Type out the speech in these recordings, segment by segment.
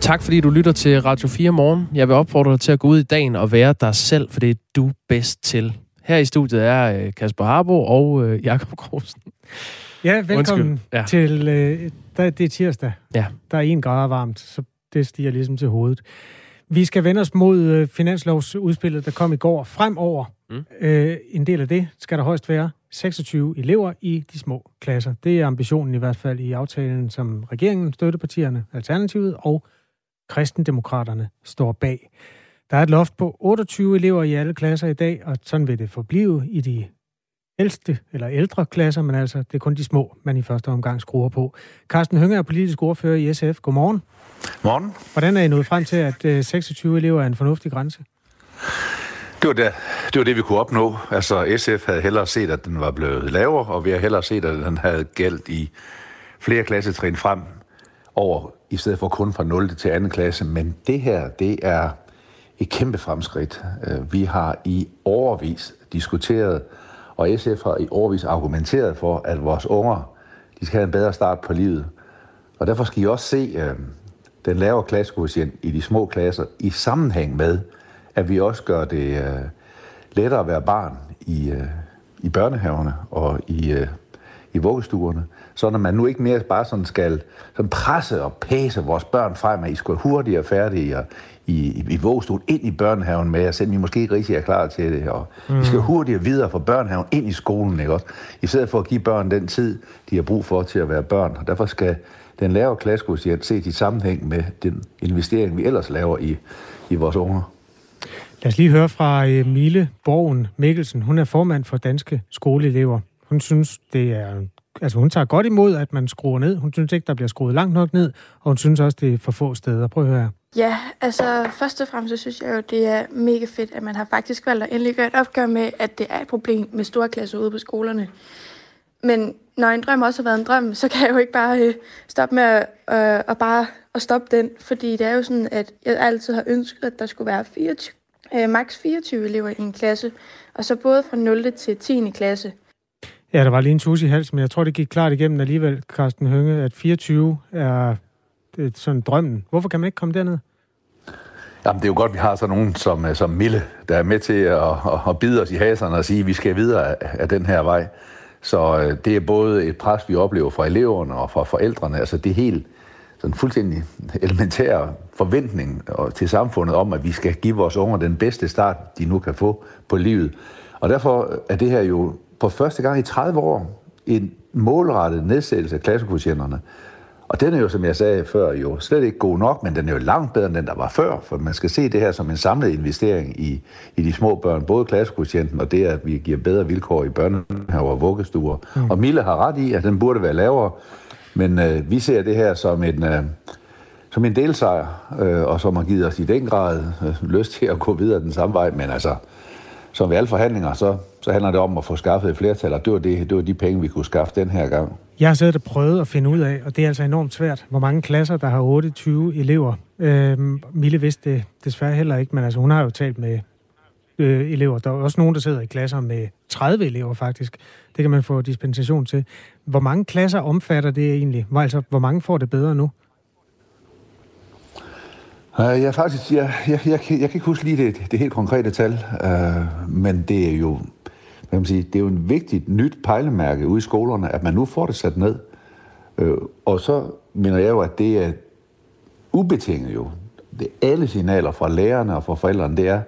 Tak fordi du lytter til Radio 4 morgen. Jeg vil opfordre dig til at gå ud i dagen og være dig selv, for det er du bedst til. Her i studiet er øh, Kasper Harbo og øh, Jakob Grosen. Ja, velkommen ja. til... Øh, der, det er tirsdag. Ja. Der er en grad varmt, så det stiger ligesom til hovedet. Vi skal vende os mod øh, finanslovsudspillet, der kom i går. Fremover, mm. øh, en del af det, skal der højst være 26 elever i de små klasser. Det er ambitionen i hvert fald i aftalen, som regeringen, støttepartierne, Alternativet og kristendemokraterne står bag. Der er et loft på 28 elever i alle klasser i dag, og sådan vil det forblive i de ældste eller ældre klasser, men altså det er kun de små, man i første omgang skruer på. Carsten Hønge er politisk ordfører i SF. Godmorgen. Morgen. Hvordan er I nået frem til, at 26 øh, elever er en fornuftig grænse? Det var, det, det var det, vi kunne opnå. Altså, SF havde hellere set, at den var blevet lavere, og vi har hellere set, at den havde gældt i flere klassetrin frem over, i stedet for kun fra 0. til 2. klasse. Men det her, det er et kæmpe fremskridt. Øh, vi har i overvis diskuteret, og SF har i overvis argumenteret for, at vores unger, de skal have en bedre start på livet. Og derfor skal I også se øh, den lavere klassekoefficient i de små klasser i sammenhæng med, at vi også gør det øh, lettere at være barn i, øh, i børnehaverne og i, øh, i vuggestuerne så når man nu ikke mere bare sådan skal sådan presse og pæse vores børn frem, at I skal hurtigere og færdige og i, i, i vågstuen ind i børnehaven med, at selvom I måske ikke rigtig er klar til det, og mm. I skal hurtigere videre fra børnehaven ind i skolen, ikke også? I stedet for at give børn den tid, de har brug for til at være børn. Og derfor skal den lavere klassekvoticient se i sammenhæng med den investering, vi ellers laver i, i vores unger. Lad os lige høre fra øh, Mille Borgen Mikkelsen. Hun er formand for Danske Skoleelever. Hun synes, det er altså hun tager godt imod, at man skruer ned. Hun synes ikke, der bliver skruet langt nok ned, og hun synes også, det er for få steder. Prøv at høre Ja, altså først og fremmest så synes jeg jo, det er mega fedt, at man har faktisk valgt at endelig gøre et opgør med, at det er et problem med store klasser ude på skolerne. Men når en drøm også har været en drøm, så kan jeg jo ikke bare øh, stoppe med at, øh, at bare at stoppe den, fordi det er jo sådan, at jeg altid har ønsket, at der skulle være 24, øh, maks 24 elever i en klasse, og så både fra 0. til 10. klasse. Ja, der var lige en tus i halsen, men jeg tror, det gik klart igennem alligevel, Carsten Hønge, at 24 er det er sådan drømmen. Hvorfor kan man ikke komme derned? Jamen, det er jo godt, at vi har sådan nogen som, øh, som Mille, der er med til at, at, at bide os i haserne og sige, at vi skal videre af, af den her vej. Så øh, det er både et pres, vi oplever fra eleverne og fra forældrene. Altså det er helt sådan fuldstændig elementær forventning til samfundet om, at vi skal give vores unger den bedste start, de nu kan få på livet. Og derfor er det her jo for første gang i 30 år en målrettet nedsættelse af klassekvotienterne. Og den er jo, som jeg sagde før, jo slet ikke god nok, men den er jo langt bedre, end den der var før, for man skal se det her som en samlet investering i, i de små børn, både klassekvotienten og det, at vi giver bedre vilkår i børnehaver og vuggestuer. Mm. Og Mille har ret i, at den burde være lavere, men øh, vi ser det her som en, øh, som en delsejr, øh, og som har givet os i den grad øh, lyst til at gå videre den samme vej, men altså, som ved alle forhandlinger, så, så handler det om at få skaffet et flertal, og det var, det, det var de penge, vi kunne skaffe den her gang. Jeg har siddet og prøvet at finde ud af, og det er altså enormt svært, hvor mange klasser, der har 28 elever. Øhm, Mille vidste det desværre heller ikke, men altså, hun har jo talt med øh, elever. Der er også nogen, der sidder i klasser med 30 elever faktisk. Det kan man få dispensation til. Hvor mange klasser omfatter det egentlig? Hvor, altså, hvor mange får det bedre nu? Uh, jeg, faktisk, jeg, jeg, jeg, jeg, jeg kan ikke huske lige det, det helt konkrete tal, uh, men det er jo hvad man sige, det er jo en vigtigt nyt pejlemærke ude i skolerne, at man nu får det sat ned. Uh, og så mener jeg jo, at det er ubetinget jo. Det er alle signaler fra lærerne og fra forældrene, det er,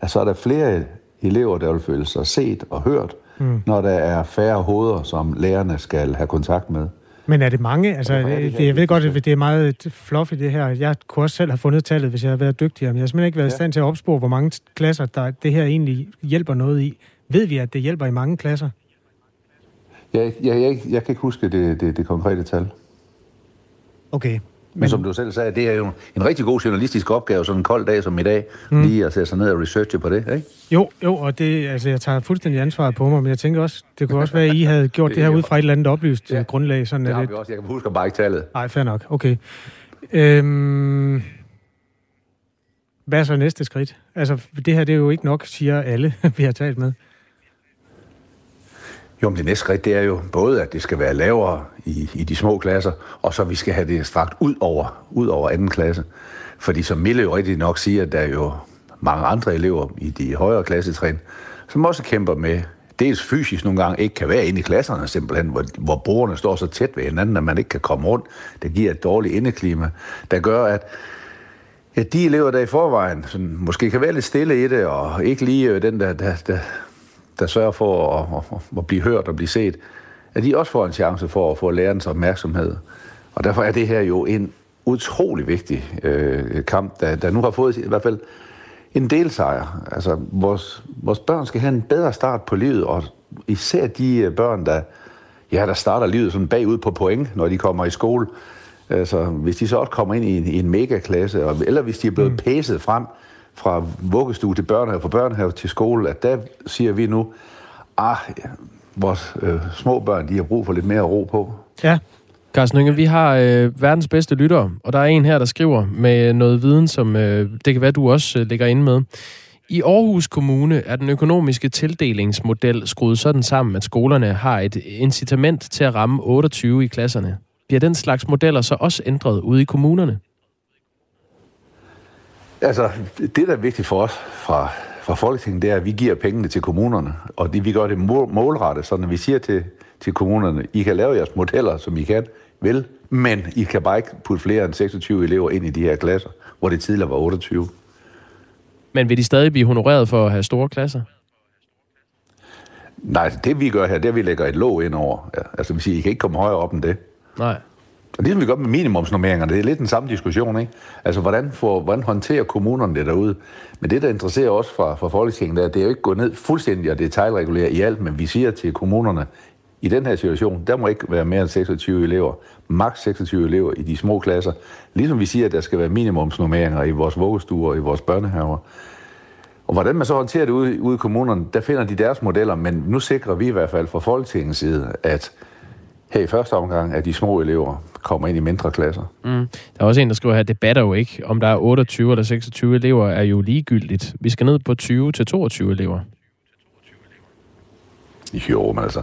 at så er der flere elever, der vil føle sig set og hørt, mm. når der er færre hoveder, som lærerne skal have kontakt med. Men er det mange? Altså, det, det, jeg ved godt, at det er meget fluffy det her. Jeg kunne også selv have fundet tallet, hvis jeg havde været dygtigere, men jeg har simpelthen ikke været i stand til at opspore, hvor mange klasser der, det her egentlig hjælper noget i. Ved vi, at det hjælper i mange klasser? Jeg, jeg, jeg, jeg kan ikke huske det, det, det konkrete tal. Okay. Men, men som du selv sagde, det er jo en rigtig god journalistisk opgave, sådan en kold dag som i dag, mm. lige at sætte sig ned og researche på det, ikke? Jo, jo, og det, altså, jeg tager fuldstændig ansvaret på mig, men jeg tænker også, det kunne også være, at I havde gjort det, det her ud fra et eller andet oplyst ja, grundlag. Sådan det har det... vi også. Jeg kan huske bare ikke tallet. Nej, fair nok. Okay. Øhm, hvad er så næste skridt? Altså, det her det er jo ikke nok, siger alle, vi har talt med. Jo, men det næste skridt, det er jo både, at det skal være lavere i, i de små klasser, og så vi skal have det strakt ud over, ud over anden klasse. Fordi som Mille jo rigtig nok siger, at der er jo mange andre elever i de højere klassetrin, som også kæmper med, dels fysisk nogle gange ikke kan være inde i klasserne simpelthen, hvor, hvor brugerne står så tæt ved hinanden, at man ikke kan komme rundt. Det giver et dårligt indeklima, der gør, at ja, de elever, der i forvejen sådan, måske kan være lidt stille i det, og ikke lige øh, den, der, der, der, der sørger for at, at, at blive hørt og blive set, at de også får en chance for at få lærernes opmærksomhed. Og derfor er det her jo en utrolig vigtig øh, kamp, der, der nu har fået i hvert fald en del sejr. Altså, vores, vores børn skal have en bedre start på livet, og især de øh, børn, der, ja, der starter livet sådan bagud på point, når de kommer i skole. Altså, hvis de så også kommer ind i en, i en megaklasse, eller hvis de er blevet mm. pæset frem fra vuggestue til børnehave, fra børnehave til skole, at der siger vi nu, ah, vores øh, små børn, de har brug for lidt mere ro på. Ja. Carsten Inge, vi har øh, verdens bedste lyttere, og der er en her, der skriver med noget viden, som øh, det kan være, du også øh, lægger ind med. I Aarhus Kommune er den økonomiske tildelingsmodel skruet sådan sammen, at skolerne har et incitament til at ramme 28 i klasserne. Bliver den slags modeller så også ændret ude i kommunerne? Altså, det, der er vigtigt for os fra, fra Folketinget, det er, at vi giver pengene til kommunerne, og det, vi gør det målrettet, så når vi siger til, til kommunerne, I kan lave jeres modeller, som I kan, vel, men I kan bare ikke putte flere end 26 elever ind i de her klasser, hvor det tidligere var 28. Men vil de stadig blive honoreret for at have store klasser? Nej, det vi gør her, det er, at vi lægger et låg ind over. Ja, altså, vi siger, I kan ikke komme højere op end det. Nej. Og det, som vi gør med minimumsnormeringerne, det er lidt den samme diskussion, ikke? Altså, hvordan, får, hvordan håndterer kommunerne det derude? Men det, der interesserer os fra, fra Folketinget, er, det er jo ikke gået ned fuldstændig og detaljregulere i alt, men vi siger til kommunerne, i den her situation, der må ikke være mere end 26 elever, maks 26 elever i de små klasser. Ligesom vi siger, at der skal være minimumsnormeringer i vores vuggestuer og i vores børnehaver. Og hvordan man så håndterer det ude, ude i kommunerne, der finder de deres modeller, men nu sikrer vi i hvert fald fra Folketingets side, at her i første omgang, at de små elever kommer ind i mindre klasser. Mm. Der er også en, der skriver her, det batter jo ikke. Om der er 28 eller 26 elever, er jo ligegyldigt. Vi skal ned på 20 til 22 elever. Jo, men altså,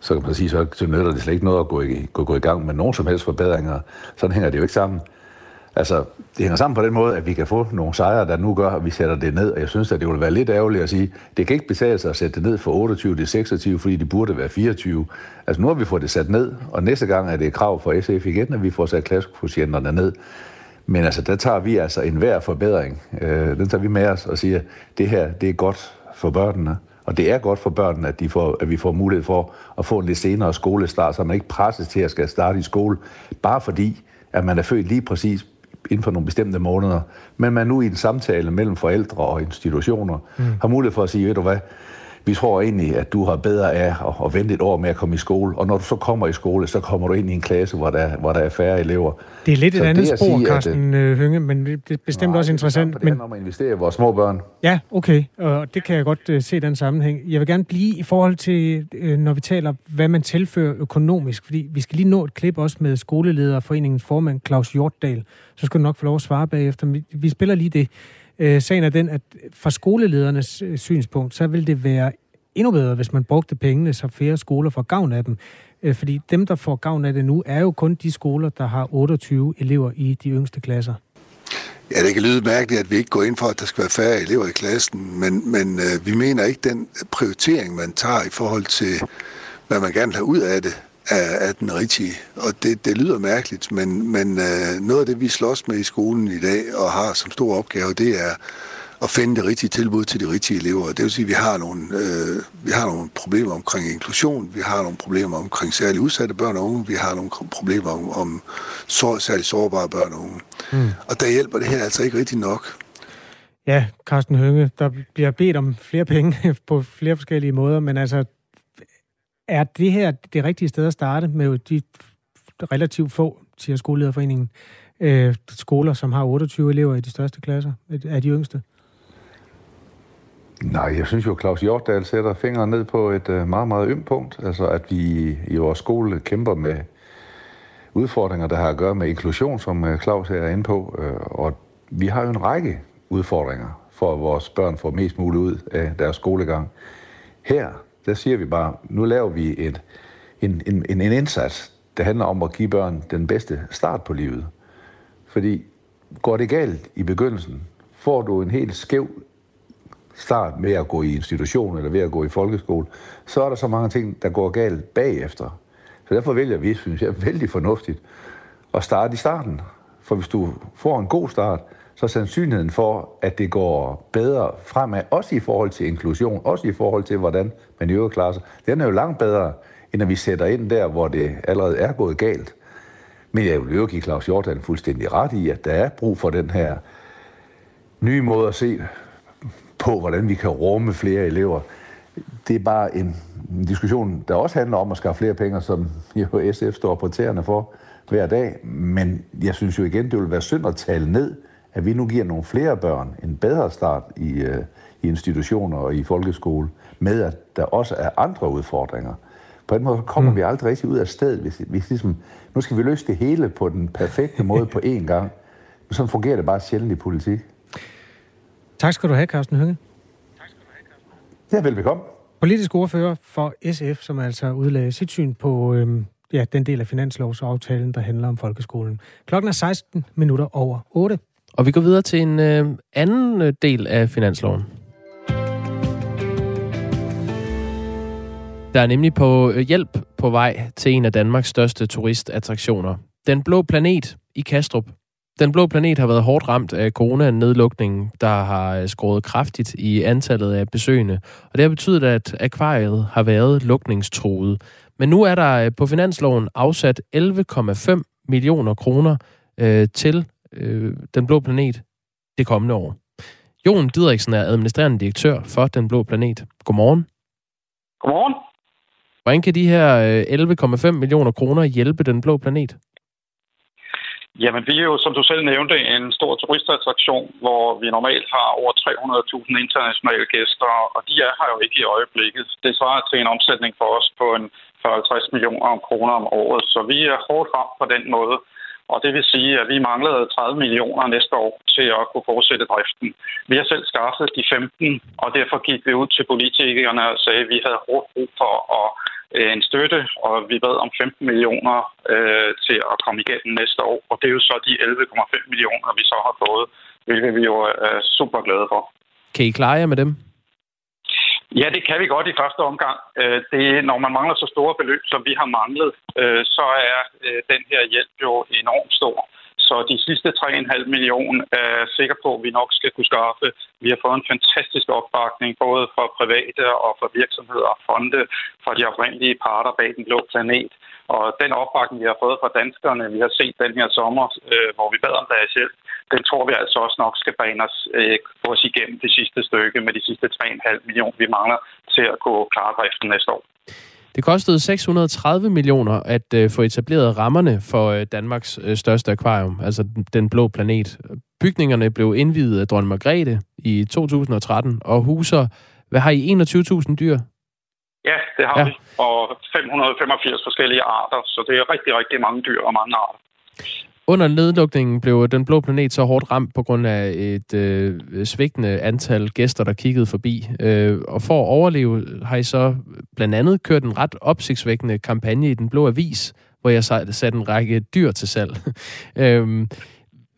så kan man sige, så, så nytter det slet ikke noget at gå i, gå, gå i gang med nogen som helst forbedringer. Sådan hænger det jo ikke sammen. Altså, det hænger sammen på den måde, at vi kan få nogle sejre, der nu gør, at vi sætter det ned. Og jeg synes, at det ville være lidt ærgerligt at sige, det kan ikke betale sig at sætte det ned fra 28 til 26, fordi det burde være 24. Altså, nu har vi fået det sat ned, og næste gang er det et krav for SF igen, at vi får sat klassekvotienterne ned. Men altså, der tager vi altså enhver forbedring. Øh, den tager vi med os og siger, det her, det er godt for børnene. Og det er godt for børnene, at, de får, at vi får mulighed for at få en lidt senere skolestart, så man ikke presses til at skal starte i skole, bare fordi, at man er født lige præcis inden for nogle bestemte måneder, men man nu i en samtale mellem forældre og institutioner mm. har mulighed for at sige, ved du hvad, vi tror egentlig, at du har bedre af at, at vente et år med at komme i skole, og når du så kommer i skole, så kommer du ind i en klasse, hvor der, hvor der er færre elever. Det er lidt så et andet spor, sige, Carsten at, øh, Hønge, men det er bestemt nej, også interessant. Det handler om at investere i vores små børn. Ja, okay, og det kan jeg godt uh, se den sammenhæng. Jeg vil gerne blive i forhold til, uh, når vi taler, hvad man tilfører økonomisk, fordi vi skal lige nå et klip også med skolelederforeningens formand, Claus Hjortdal, så skal du nok få lov at svare bagefter. Vi, vi spiller lige det. Øh, sagen er den, at fra skoleledernes øh, synspunkt, så vil det være endnu bedre, hvis man brugte pengene, så flere skoler får gavn af dem. Øh, fordi dem, der får gavn af det nu, er jo kun de skoler, der har 28 elever i de yngste klasser. Ja, det kan lyde mærkeligt, at vi ikke går ind for, at der skal være færre elever i klassen, men, men øh, vi mener ikke, den prioritering, man tager i forhold til, hvad man gerne vil have ud af det, er, er den rigtige. Og det, det lyder mærkeligt, men, men øh, noget af det, vi slås med i skolen i dag og har som stor opgave, det er at finde det rigtige tilbud til de rigtige elever. Det vil sige, at vi har nogle, øh, vi har nogle problemer omkring inklusion, vi har nogle problemer omkring særligt udsatte børn og unge, vi har nogle problemer om, om så, særligt sårbare børn og unge. Mm. Og der hjælper det her altså ikke rigtig nok. Ja, Carsten Hønge, der bliver bedt om flere penge på flere forskellige måder, men altså, er det her det rigtige sted at starte med de relativt få siger skolelederforeningen. Øh, skoler, som har 28 elever i de største klasser, øh, er de yngste. Nej, jeg synes jo, Claus Hjortdal sætter fingeren ned på et øh, meget, meget ømt punkt. Altså, at vi i vores skole kæmper med udfordringer, der har at gøre med inklusion, som øh, Claus er inde på. Øh, og vi har jo en række udfordringer for, at vores børn får mest muligt ud af deres skolegang. Her, der siger vi bare, nu laver vi et, en, en, en indsats, der handler om at give børn den bedste start på livet. Fordi går det galt i begyndelsen, får du en helt skæv start med at gå i institution eller ved at gå i folkeskole, så er der så mange ting, der går galt bagefter. Så derfor vælger vi, synes jeg, vældig fornuftigt at starte i starten. For hvis du får en god start, så sandsynligheden for, at det går bedre fremad, også i forhold til inklusion, også i forhold til, hvordan man i øvrigt klarer sig, den er jo langt bedre, end at vi sætter ind der, hvor det allerede er gået galt. Men jeg vil jo give Claus Jordan fuldstændig ret i, at der er brug for den her nye måde at se på, hvordan vi kan rumme flere elever. Det er bare en diskussion, der også handler om at skaffe flere penge, som jo SF står på tæerne for hver dag. Men jeg synes jo igen, det vil være synd at tale ned, at vi nu giver nogle flere børn en bedre start i, uh, i institutioner og i folkeskole, med at der også er andre udfordringer. På den måde kommer mm. vi aldrig rigtig ud af stedet, hvis, hvis ligesom, nu skal vi løse det hele på den perfekte måde på én gang. Sådan fungerer det bare sjældent i politik. Tak skal du have, Carsten Hønge. Ja, velbekomme. Politisk ordfører for SF, som altså udlagde sit syn på øhm, ja, den del af finanslovsaftalen, der handler om folkeskolen. Klokken er 16 minutter over 8. Og vi går videre til en øh, anden øh, del af finansloven. Der er nemlig på øh, hjælp på vej til en af Danmarks største turistattraktioner. Den blå planet i Kastrup den blå planet har været hårdt ramt af coronanedlukningen, der har øh, skåret kraftigt i antallet af besøgende. Og det har betydet, at akvariet har været lukningstroet. Men nu er der øh, på finansloven afsat 11,5 millioner kroner øh, til øh, Den Blå Planet det kommende år. Jon Didriksen er administrerende direktør for Den Blå Planet. Godmorgen. Godmorgen. Hvordan kan de her 11,5 øh, millioner kroner hjælpe Den Blå Planet? Jamen, vi er jo, som du selv nævnte, en stor turistattraktion, hvor vi normalt har over 300.000 internationale gæster, og de er her jo ikke i øjeblikket. Det svarer til en omsætning for os på en 50 millioner kroner om året, så vi er hårdt ramt på den måde. Og det vil sige, at vi manglede 30 millioner næste år til at kunne fortsætte driften. Vi har selv skaffet de 15, og derfor gik vi ud til politikerne og sagde, at vi havde hårdt brug for at øh, en støtte, og vi bad om 15 millioner øh, til at komme igennem næste år. Og det er jo så de 11,5 millioner, vi så har fået, hvilket vi jo er super glade for. Kan I klare jer med dem? Ja, det kan vi godt i første omgang. Øh, det, når man mangler så store beløb, som vi har manglet, øh, så er øh, den her hjælp jo enormt stor. Så de sidste 3,5 millioner er sikker på, at vi nok skal kunne skaffe. Vi har fået en fantastisk opbakning, både fra private og fra virksomheder og fonde, fra de oprindelige parter bag den blå planet. Og den opbakning, vi har fået fra danskerne, vi har set den her sommer, øh, hvor vi bad om deres hjælp, den tror vi altså også nok skal bane os, øh, få os igennem det sidste stykke med de sidste 3,5 millioner, vi mangler til at kunne klare driften næste år. Det kostede 630 millioner at øh, få etableret rammerne for øh, Danmarks øh, største akvarium, altså den blå planet. Bygningerne blev indvidet af dronning Margrethe i 2013 og huser, hvad har I, 21.000 dyr? Ja, det har ja. vi, og 585 forskellige arter, så det er rigtig, rigtig mange dyr og mange arter. Under nedlukningen blev Den Blå Planet så hårdt ramt på grund af et øh, svigtende antal gæster, der kiggede forbi. Øh, og for at overleve har I så blandt andet kørt en ret opsigtsvækkende kampagne i Den Blå Avis, hvor jeg satte en række dyr til salg. øh,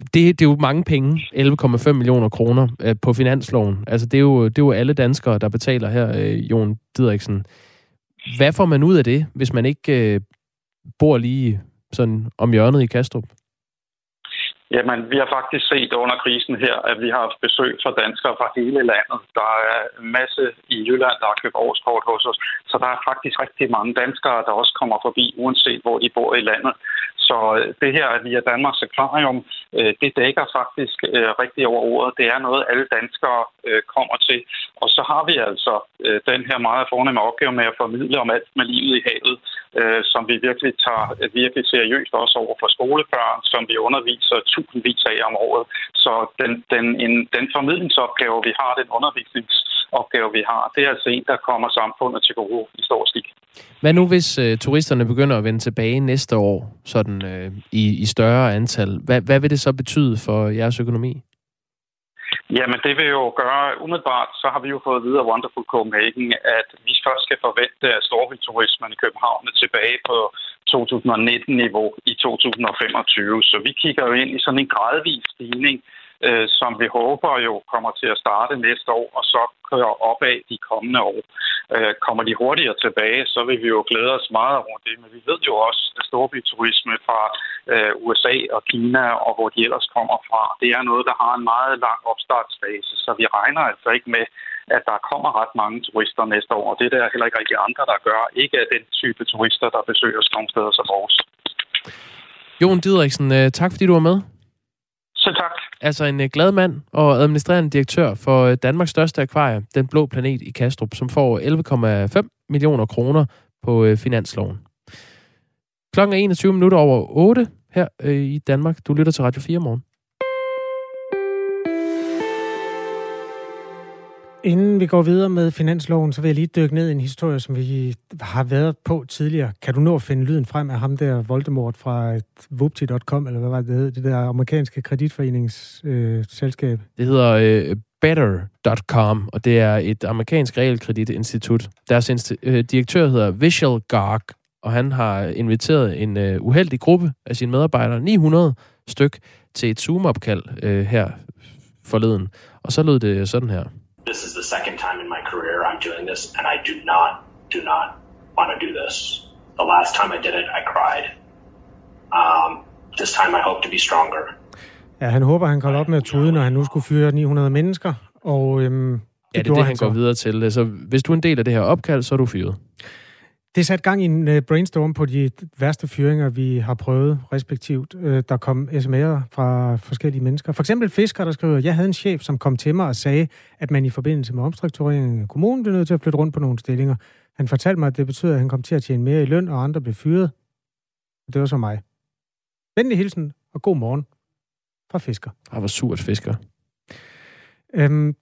det, det er jo mange penge, 11,5 millioner kroner øh, på finansloven. Altså, det er, jo, det er jo alle danskere, der betaler her, øh, Jon Didriksen. Hvad får man ud af det, hvis man ikke øh, bor lige sådan om hjørnet i Kastrup? Jamen, vi har faktisk set under krisen her, at vi har haft besøg fra danskere fra hele landet. Der er en masse i Jylland, der har købt årskort hos os. Så der er faktisk rigtig mange danskere, der også kommer forbi, uanset hvor de bor i landet. Så øh, det her, at vi er Danmarks Aquarium, øh, det dækker faktisk øh, rigtig over ordet. Det er noget, alle danskere kommer til. Og så har vi altså den her meget fornemme opgave med at formidle om alt med livet i havet øh, som vi virkelig tager virkelig seriøst også over for skolebørn, som vi underviser tusindvis af om året. Så den, den, en, den formidlingsopgave, vi har, den undervisningsopgave, vi har, det er altså en, der kommer samfundet til gode i stor stil. Hvad nu, hvis øh, turisterne begynder at vende tilbage næste år, sådan øh, i, i større antal? Hvad, hvad vil det så betyde for jeres økonomi? Jamen, det vil jo gøre, umiddelbart, så har vi jo fået videre Wonderful Copenhagen, at vi først skal forvente, at storbyturismen i København er tilbage på 2019-niveau i 2025. Så vi kigger jo ind i sådan en gradvis stigning øh, som vi håber jo kommer til at starte næste år, og så køre opad de kommende år. Øh, kommer de hurtigere tilbage, så vil vi jo glæde os meget over det, men vi ved jo også, at storbyturisme fra øh, USA og Kina, og hvor de ellers kommer fra, det er noget, der har en meget lang opstartsfase, så vi regner altså ikke med, at der kommer ret mange turister næste år, og det er der heller ikke rigtig andre, der gør. Ikke af den type turister, der besøger sådan nogle steder som vores. Jon Didriksen, øh, tak fordi du var med. Så tak. Altså en øh, glad mand og administrerende direktør for øh, Danmarks største akvarie, Den Blå Planet i Kastrup, som får 11,5 millioner kroner på øh, finansloven. Klokken er 21 minutter over 8 her i Danmark. Du lytter til Radio 4 morgen. Inden vi går videre med finansloven, så vil jeg lige dykke ned i en historie, som vi har været på tidligere. Kan du nå at finde lyden frem af ham der, Voldemort fra Vupti.com, eller hvad var det, det hed? Det der amerikanske kreditforeningsselskab? Øh, det hedder øh, Better.com, og det er et amerikansk realkreditinstitut. Deres insti- øh, direktør hedder Visual Garg, og han har inviteret en øh, uheldig gruppe af sine medarbejdere, 900 styk, til et Zoom-opkald øh, her forleden. Og så lød det sådan her. This is the second time in my career I'm doing this, and I do not, do not want to do this. The last time I did it, I cried. Um, this time I hope to be stronger. Ja, han håber, han kan holde op med at tude, når han nu skulle fyre 900 mennesker. Og, øhm, det ja, det er det, han, han går videre til. Så hvis du er en del af det her opkald, så er du fyret. Det er sat gang i en uh, brainstorm på de værste fyringer, vi har prøvet respektivt. Uh, der kom sms'er fra forskellige mennesker. For eksempel Fisker, der skriver, jeg havde en chef, som kom til mig og sagde, at man i forbindelse med omstruktureringen af kommunen blev nødt til at flytte rundt på nogle stillinger. Han fortalte mig, at det betyder, at han kom til at tjene mere i løn, og andre blev fyret. Det var så mig. Venlig hilsen, og god morgen fra Fisker. Det var surt, Fisker. Øhm,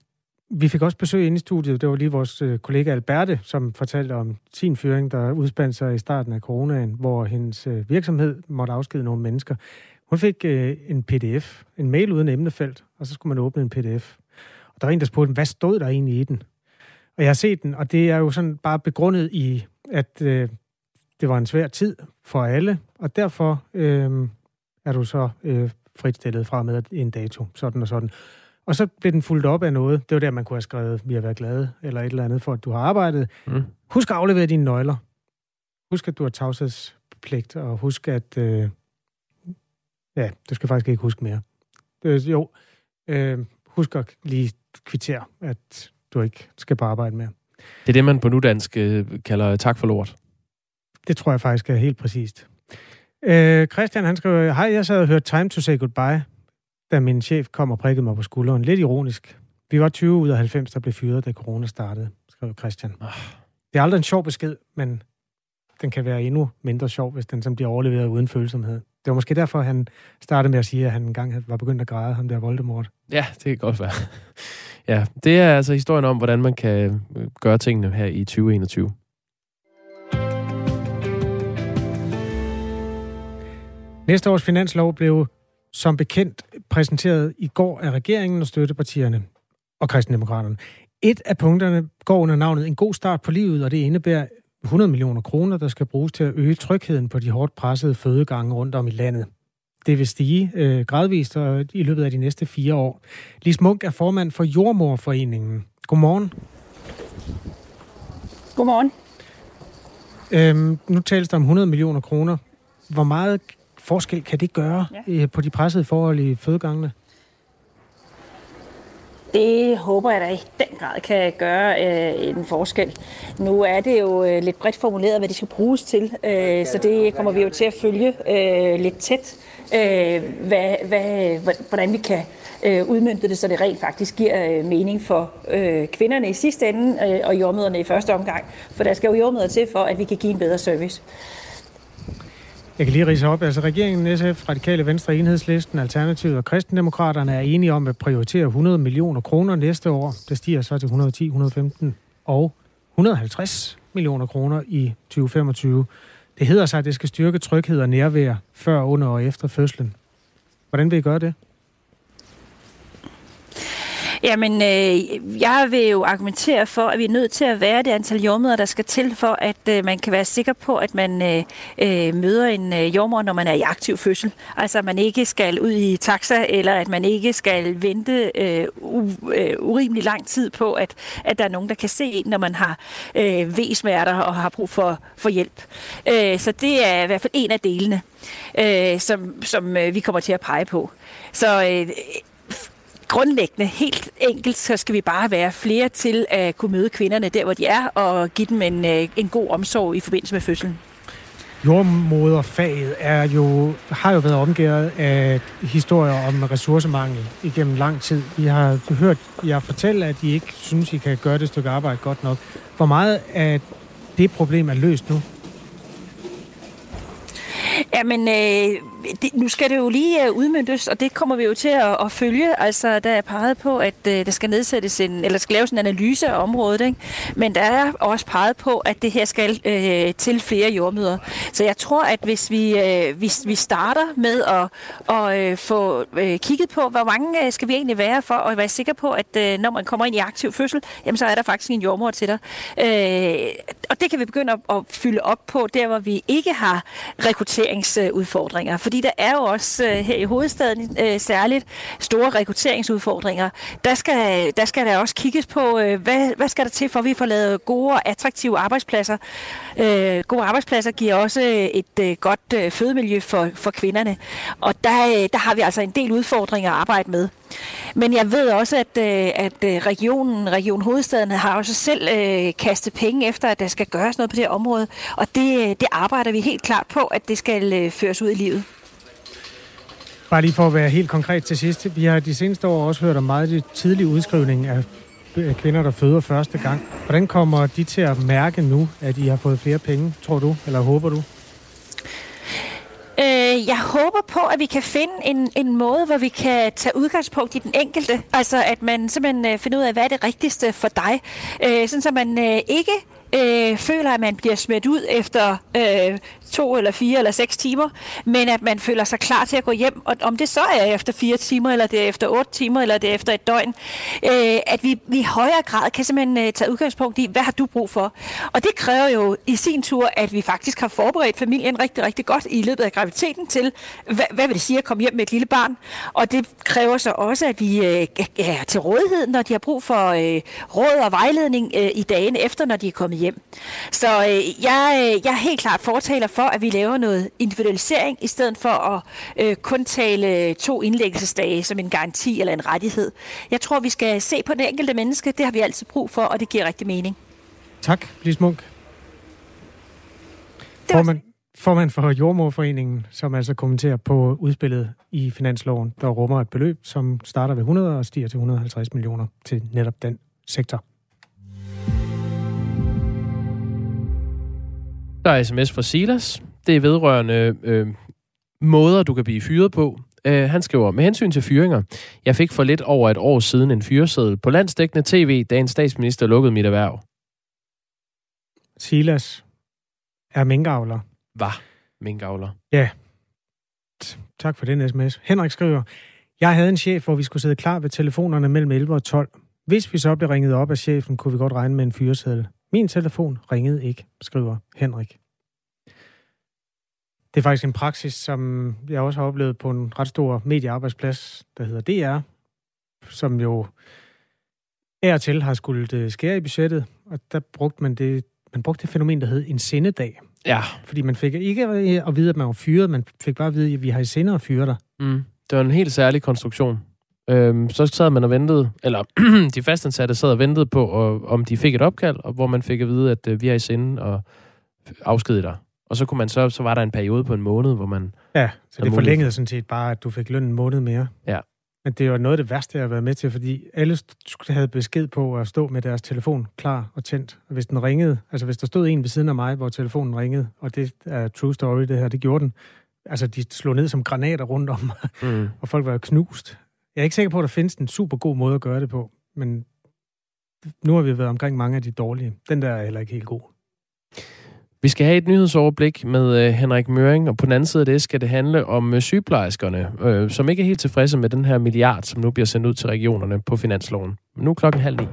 vi fik også besøg inde i studiet. Det var lige vores øh, kollega Alberte, som fortalte om sin fyring, der udspandt sig i starten af coronaen, hvor hendes øh, virksomhed måtte afskede nogle mennesker. Hun fik øh, en pdf, en mail uden emnefelt, og så skulle man åbne en pdf. Og der var en, der spurgte, hvad stod der egentlig i den? Og jeg har set den, og det er jo sådan bare begrundet i, at øh, det var en svær tid for alle, og derfor øh, er du så øh, fritstillet fra med en dato, sådan og sådan. Og så blev den fuldt op af noget. Det var der, man kunne have skrevet, vi har været glade, eller et eller andet, for at du har arbejdet. Mm. Husk at aflevere dine nøgler. Husk, at du har tavshedspligt, og husk, at... Øh, ja, du skal faktisk ikke huske mere. Øh, jo, øh, husk at lige kvittere, at du ikke skal på arbejde mere. Det er det, man på nudansk øh, kalder tak for lort. Det tror jeg faktisk er helt præcist. Øh, Christian, han skriver, hej, jeg sad og hørte Time to Say Goodbye da min chef kom og prikkede mig på skulderen. Lidt ironisk. Vi var 20 ud af 90, der blev fyret, da corona startede, skrev Christian. Oh. Det er aldrig en sjov besked, men den kan være endnu mindre sjov, hvis den som bliver overleveret uden følsomhed. Det var måske derfor, han startede med at sige, at han engang var begyndt at græde, ham der Voldemort. Ja, det kan godt være. Ja, det er altså historien om, hvordan man kan øh, gøre tingene her i 2021. Næste års finanslov blev som bekendt præsenteret i går af regeringen og støttepartierne og kristendemokraterne. Et af punkterne går under navnet En god start på livet, og det indebærer 100 millioner kroner, der skal bruges til at øge trygheden på de hårdt pressede fødegange rundt om i landet. Det vil stige øh, gradvist og i løbet af de næste fire år. Lis Munk er formand for Jordmorforeningen. Godmorgen. Godmorgen. Øhm, nu tales der om 100 millioner kroner. Hvor meget forskel kan det gøre ja. Øh, på de pressede forhold i fødegangene? Det håber jeg da i den grad kan gøre øh, en forskel. Nu er det jo øh, lidt bredt formuleret, hvad det skal bruges til, øh, så det kommer vi jo til at følge øh, lidt tæt, øh, hvad, hvad, hvordan vi kan øh, udmyndte det, så det rent faktisk giver øh, mening for øh, kvinderne i sidste ende øh, og jordmøderne i første omgang. For der skal jo jordmøder til for, at vi kan give en bedre service. Jeg kan lige rise op. Altså regeringen, SF, Radikale Venstre, Enhedslisten, Alternativet og Kristendemokraterne er enige om at prioritere 100 millioner kroner næste år. Det stiger så til 110, 115 og 150 millioner kroner i 2025. Det hedder sig, at det skal styrke tryghed og nærvær før, under og efter fødslen. Hvordan vil I gøre det? Jamen, øh, jeg vil jo argumentere for, at vi er nødt til at være det antal jordmøder, der skal til, for at øh, man kan være sikker på, at man øh, øh, møder en øh, jordmor, når man er i aktiv fødsel. Altså, at man ikke skal ud i taxa, eller at man ikke skal vente øh, u- øh, urimelig lang tid på, at, at der er nogen, der kan se en, når man har øh, V-smerter og har brug for, for hjælp. Øh, så det er i hvert fald en af delene, øh, som, som øh, vi kommer til at pege på. Så øh, grundlæggende, helt enkelt, så skal vi bare være flere til at kunne møde kvinderne der, hvor de er, og give dem en, øh, en god omsorg i forbindelse med fødslen. Jordmoderfaget er jo, har jo været omgivet af historier om ressourcemangel igennem lang tid. Vi har hørt jer fortælle, at I ikke synes, I kan gøre det stykke arbejde godt nok. Hvor meget af det problem er løst nu? Jamen, øh, det, nu skal det jo lige uh, udmyndtes, og det kommer vi jo til at, at følge. Altså, der er peget på, at øh, der skal nedsættes en, eller skal laves en analyse af området, ikke? men der er også peget på, at det her skal øh, til flere jordmøder. Så jeg tror, at hvis vi, øh, hvis vi starter med at, at øh, få øh, kigget på, hvor mange øh, skal vi egentlig være for at være sikker på, at øh, når man kommer ind i aktiv fødsel, jamen så er der faktisk en jordmor til dig. Øh, og det kan vi begynde at, at fylde op på, der hvor vi ikke har rekruttering rekrutteringsudfordringer. Fordi der er jo også øh, her i hovedstaden øh, særligt store rekrutteringsudfordringer. Der skal, der skal der også kigges på, øh, hvad, hvad skal der til for, at vi får lavet gode og attraktive arbejdspladser. Gode arbejdspladser giver også et godt fødemiljø for, for kvinderne. Og der, der har vi altså en del udfordringer at arbejde med. Men jeg ved også, at, øh, at øh, regionen, Region Hovedstaden har også selv øh, kastet penge efter, at der skal gøres noget på det her område. Og det, øh, det arbejder vi helt klart på, at det skal øh, føres ud i livet. Bare lige for at være helt konkret til sidst. Vi har de seneste år også hørt om meget tidlig udskrivning af kvinder, der føder første gang. Hvordan kommer de til at mærke nu, at I har fået flere penge, tror du, eller håber du? Øh, jeg håber på, at vi kan finde en, en måde, hvor vi kan tage udgangspunkt i den enkelte. Altså, at man simpelthen øh, finder ud af, hvad er det rigtigste for dig. Øh, sådan, så man øh, ikke øh, føler, at man bliver smidt ud efter øh, to eller fire eller seks timer, men at man føler sig klar til at gå hjem, og om det så er efter fire timer, eller det er efter otte timer, eller det er efter et døgn, øh, at vi, vi i højere grad kan simpelthen øh, tage udgangspunkt i, hvad har du brug for? Og det kræver jo i sin tur, at vi faktisk har forberedt familien rigtig, rigtig godt i løbet af graviditeten til, hvad, hvad vil det sige at komme hjem med et lille barn? Og det kræver så også, at vi øh, er til rådighed, når de har brug for øh, råd og vejledning øh, i dagene efter, når de er kommet hjem. Så øh, jeg, øh, jeg er helt klart fortaler for, at vi laver noget individualisering, i stedet for at øh, kun tale to indlæggelsesdage som en garanti eller en rettighed. Jeg tror, vi skal se på det enkelte menneske. Det har vi altid brug for, og det giver rigtig mening. Tak, Lis Munk. Formand, formand for Jordmorforeningen, som altså kommenterer på udspillet i finansloven, der rummer et beløb, som starter ved 100 og stiger til 150 millioner til netop den sektor. Der er sms fra Silas. Det er vedrørende øh, måder, du kan blive fyret på. Øh, han skriver, med hensyn til fyringer, jeg fik for lidt over et år siden en fyreseddel på landsdækkende tv, da en statsminister lukkede mit erhverv. Silas er minkavler. Var minkavler. Ja. Tak for den sms. Henrik skriver, jeg havde en chef, hvor vi skulle sidde klar ved telefonerne mellem 11 og 12. Hvis vi så blev ringet op af chefen, kunne vi godt regne med en fyreseddel. Min telefon ringede ikke, skriver Henrik. Det er faktisk en praksis, som jeg også har oplevet på en ret stor mediearbejdsplads, der hedder DR, som jo er til har skulle skære i budgettet, og der brugte man det, man brugte det fænomen, der hed en sendedag. Ja. Fordi man fik ikke at vide, at man var fyret, man fik bare at vide, at vi har i sinde at fyre dig. Mm. Det var en helt særlig konstruktion. Øhm, så sad man og ventede, eller de fastansatte sad og ventede på, og, om de fik et opkald, og hvor man fik at vide, at øh, vi er i sinde og afskedige dig. Og så kunne man så, så var der en periode på en måned, hvor man... Ja, så det forlængede sådan set bare, at du fik løn en måned mere. Ja. Men det var noget af det værste, jeg har været med til, fordi alle havde besked på at stå med deres telefon klar og tændt. Og hvis den ringede, altså hvis der stod en ved siden af mig, hvor telefonen ringede, og det er true story det her, det gjorde den. Altså de slog ned som granater rundt om mig, mm. og folk var knust. Jeg er ikke sikker på, at der findes en super god måde at gøre det på, men nu har vi været omkring mange af de dårlige. Den der er heller ikke helt god. Vi skal have et nyhedsoverblik med uh, Henrik Møring, og på den anden side af det skal det handle om uh, sygeplejerskerne, uh, som ikke er helt tilfredse med den her milliard, som nu bliver sendt ud til regionerne på finansloven. Men nu er klokken halv ni.